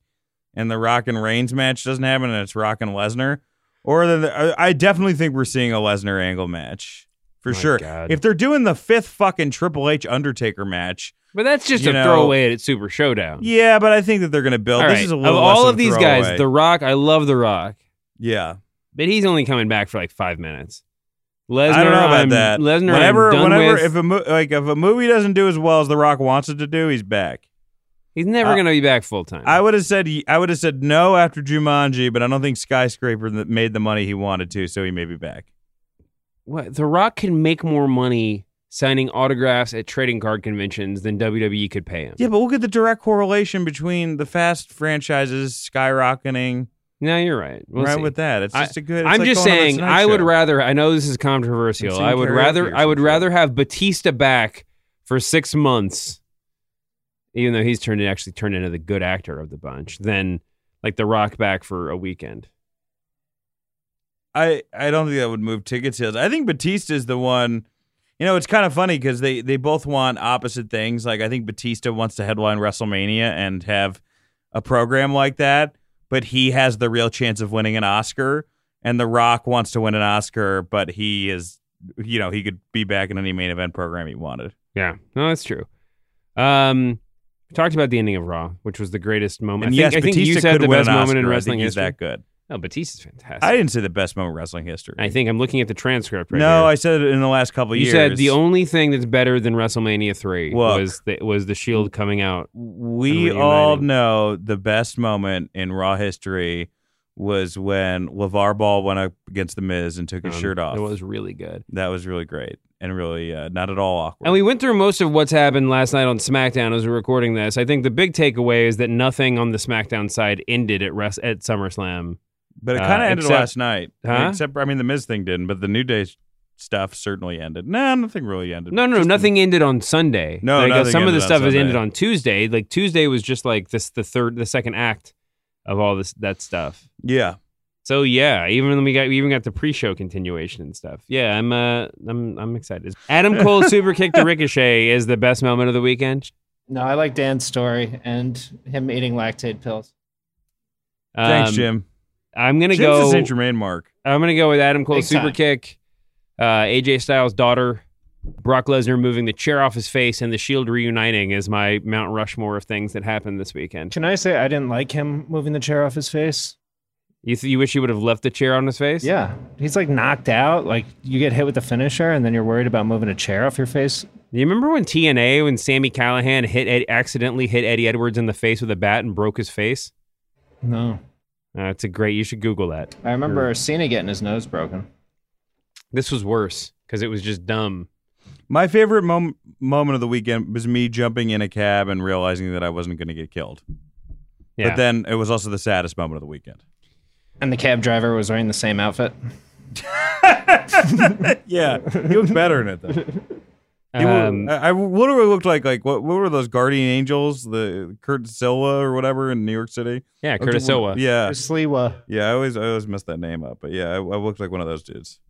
and the Rock and Reigns match doesn't happen, and it's Rock and Lesnar, or the, I uh, I definitely think we're seeing a Lesnar Angle match for My sure. God. If they're doing the fifth fucking Triple H Undertaker match, But that's just a know- throwaway at Super Showdown. yeah, but I think that they're going to build. All this right. is a Of all of these guys. The Rock, I love The Rock, yeah. but he's only coming back for like five minutes. Lesnar, I don't know about I'm- that. Lesnar, whenever, I'm done whenever, with. if a mo- like if a movie doesn't do as well as The Rock wants it to do, he's back. He's never uh, going to be back full time. I would have said I would have said no after Jumanji, but I don't think Skyscraper made the money he wanted to, so he may be back. What The Rock can make more money signing autographs at trading card conventions than WWE could pay him. Yeah, but look at the direct correlation between the Fast franchises skyrocketing. No, you're right. We'll right see. with that, it's I- just a good. I'm like just going on a saying. I would Show. rather. I know this is controversial. I would rather. I would rather have Batista back for six months, even though he's turned actually turned into the good actor of the bunch, than like The Rock back for a weekend. I I don't think that would move ticket sales. I think Batista is the one. You know, it's kind of funny because they they both want opposite things. Like I think Batista wants to headline WrestleMania and have a program like that, but he has the real chance of winning an Oscar. And The Rock wants to win an Oscar, but he is, you know, he could be back in any main event program he wanted. Yeah, no, that's true. Um, talked about the ending of Raw, which was the greatest moment. And I think, yes, I think you said the best moment in. I wrestling think history. that good. No, Batista's fantastic. I didn't say the best moment in wrestling history. I think I'm looking at the transcript right no, here. I said it in the last couple you years. You said the only thing that's better than WrestleMania three Look. was the, was the Shield coming out. we all know the best moment in Raw history was when LeVar Ball went up against The Miz and took his Um, shirt off. It was really good. that was really great and really uh, not at all awkward. And we went through most of what's happened last night on SmackDown as we're recording this. I think the big takeaway is that nothing on the SmackDown side ended at rest at SummerSlam. but it uh, kind of ended except- last night. Huh? Except, I mean, the Miz thing didn't, but the New Day stuff certainly ended. No, nothing really ended. No, no, no, Just- nothing ended on Sunday. No, like, uh, nothing some of the stuff has ended on Tuesday. Like Tuesday was just like this, the third, the second act of all this that stuff. Yeah. So yeah, even when we got we even got the pre-show continuation and stuff. Yeah, I'm uh I'm I'm excited. Adam Cole super kick to Ricochet is the best moment of the weekend. No, I like Dan's story and him eating Lactaid pills. Thanks, Um, Jim. I'm gonna Jim's go. the Saint Germain mark. I'm gonna go with Adam Cole Big super time. kick, uh, AJ Styles' daughter, Brock Lesnar moving the chair off his face, and the Shield reuniting is my Mount Rushmore of things that happened this weekend. Can I say I didn't like him moving the chair off his face? You th- you wish he would have left the chair on his face? Yeah, he's like knocked out. Like you get hit with the finisher, and then you're worried about moving a chair off your face. Do you remember when TNA when Sami Callihan hit Ed, accidentally hit Eddie Edwards in the face with a bat and broke his face? No, Uh, it's a great. You should Google that. I remember Cena getting his nose broken. This was worse because it was just dumb. My favorite mom- moment of the weekend was me jumping in a cab and realizing that I wasn't going to get killed. Yeah. But then it was also the saddest moment of the weekend. And the cab driver was wearing the same outfit. yeah, he looked better in it though. He wa- Um, I, I literally looked like like what what were those guardian angels? The Kurt Silva or whatever in New York City. yeah, Looked Curtis like Silva. Yeah, Sliwa. yeah. I always I always mess that name up, but yeah, I, I looked like one of those dudes.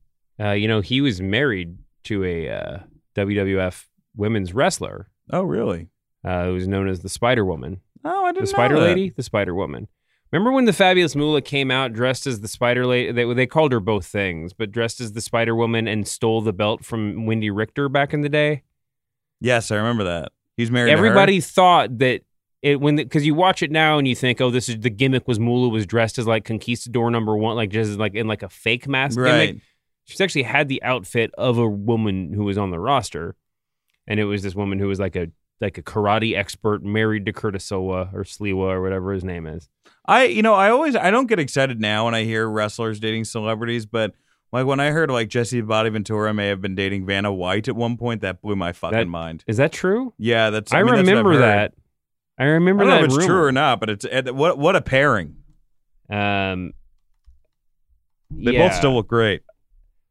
Uh, you know, he was married to a uh, WWF women's wrestler Oh, really? uh, who was known as the Spider Woman. Oh, I didn't The Spider that. Lady? The Spider Woman. Remember when the Fabulous Moolah came out dressed as the Spider Lady? They, they called her both things, but dressed as the Spider Woman and stole the belt from Wendi Richter back in the day? Yes, I remember that. He's married. to her? Everybody thought that it when because you watch it now and you think, oh, this is the gimmick was Moolah was dressed as like Conquistador number one, like just like in like a fake mask Right. gimmick. She's actually had the outfit of a woman who was on the roster, and it was this woman who was like a like a karate expert married to Curtis Sowa or Sliwa or whatever his name is. I you know I always I don't get excited now when I hear wrestlers dating celebrities, but like when I heard like Jesse Body Ventura may have been dating Vanna White at one point, that blew my fucking That- mind. Is that true? Yeah, that's. I, I, mean, that's remember heard. that. I remember I don't that know if it's rumor. true or not, but it's what what a pairing. Um, They yeah. both still look great.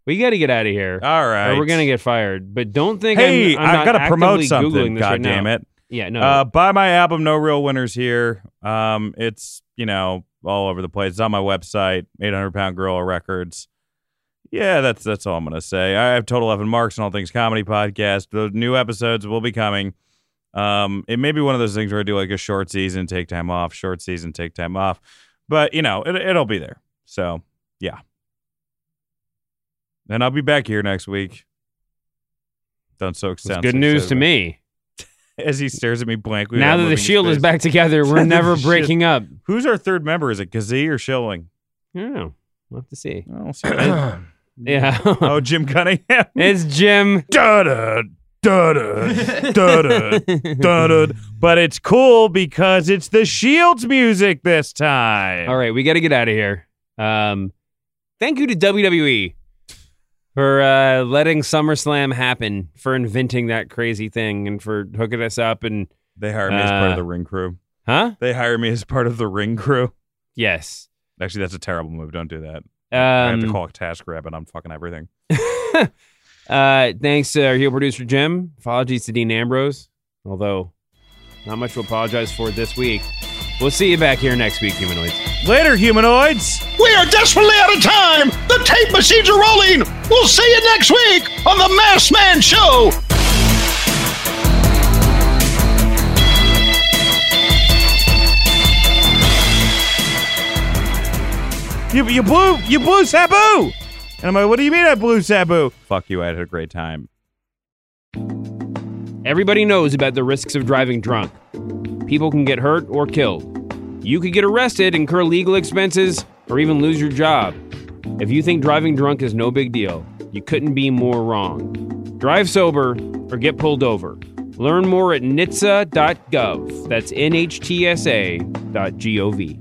We got to get out of here. All right, Or we're gonna get fired. But don't think Hey, I'm, I'm I've got to promote something. God right damn now. it! Yeah, no. Uh, buy my album, No Real Winners here. Um, it's you know all over the place. It's on my website, 800 Pound Gorilla Records. Yeah, that's that's all I'm gonna say. I have Total Eleven Marks and All Things Comedy podcast. The new episodes will be coming. Um, it may be one of those things where I do like a short season, take time off, short season, take time off. But you know, it, it'll be there. So yeah. Then I'll be back here next week. Done so it's extensive. good news to me. As he stares at me blankly. now that the moving his shield is back together, we're never breaking up. Who's our third member? Is it Kazee or Schilling? I don't know. We'll have to see. I'll see. Yeah. oh, Jim Cunningham. it's Jim. da da da da da da da. But it's cool because it's the Shield's music this time. All right, we got to get out of here. Um, thank you to WWE for uh, letting SummerSlam happen, for inventing that crazy thing, and for hooking us up. And They hired me as part Uh, of the ring crew. huh? They hired me as part of the ring crew. Yes. Actually, that's a terrible move. Don't do that. I have to Um, call a TaskRabbit on fucking everything. uh, thanks to our heel producer Jim. Apologies to Dean Ambrose, although not much to apologize for this week. We'll see you back here next week, humanoids. Later, humanoids. We are desperately out of time. The tape machines are rolling. We'll see you next week on the Masked Man Show. You, you blew you blew Sabu. And I'm like, what do you mean I blew Sabu? Fuck you, I had a great time. Everybody knows about the risks of driving drunk. People can get hurt or killed. You could get arrested, incur legal expenses, or even lose your job. If you think driving drunk is no big deal, you couldn't be more wrong. Drive sober or get pulled over. Learn more at nhtsa.gov. That's N H T S A dot G O V.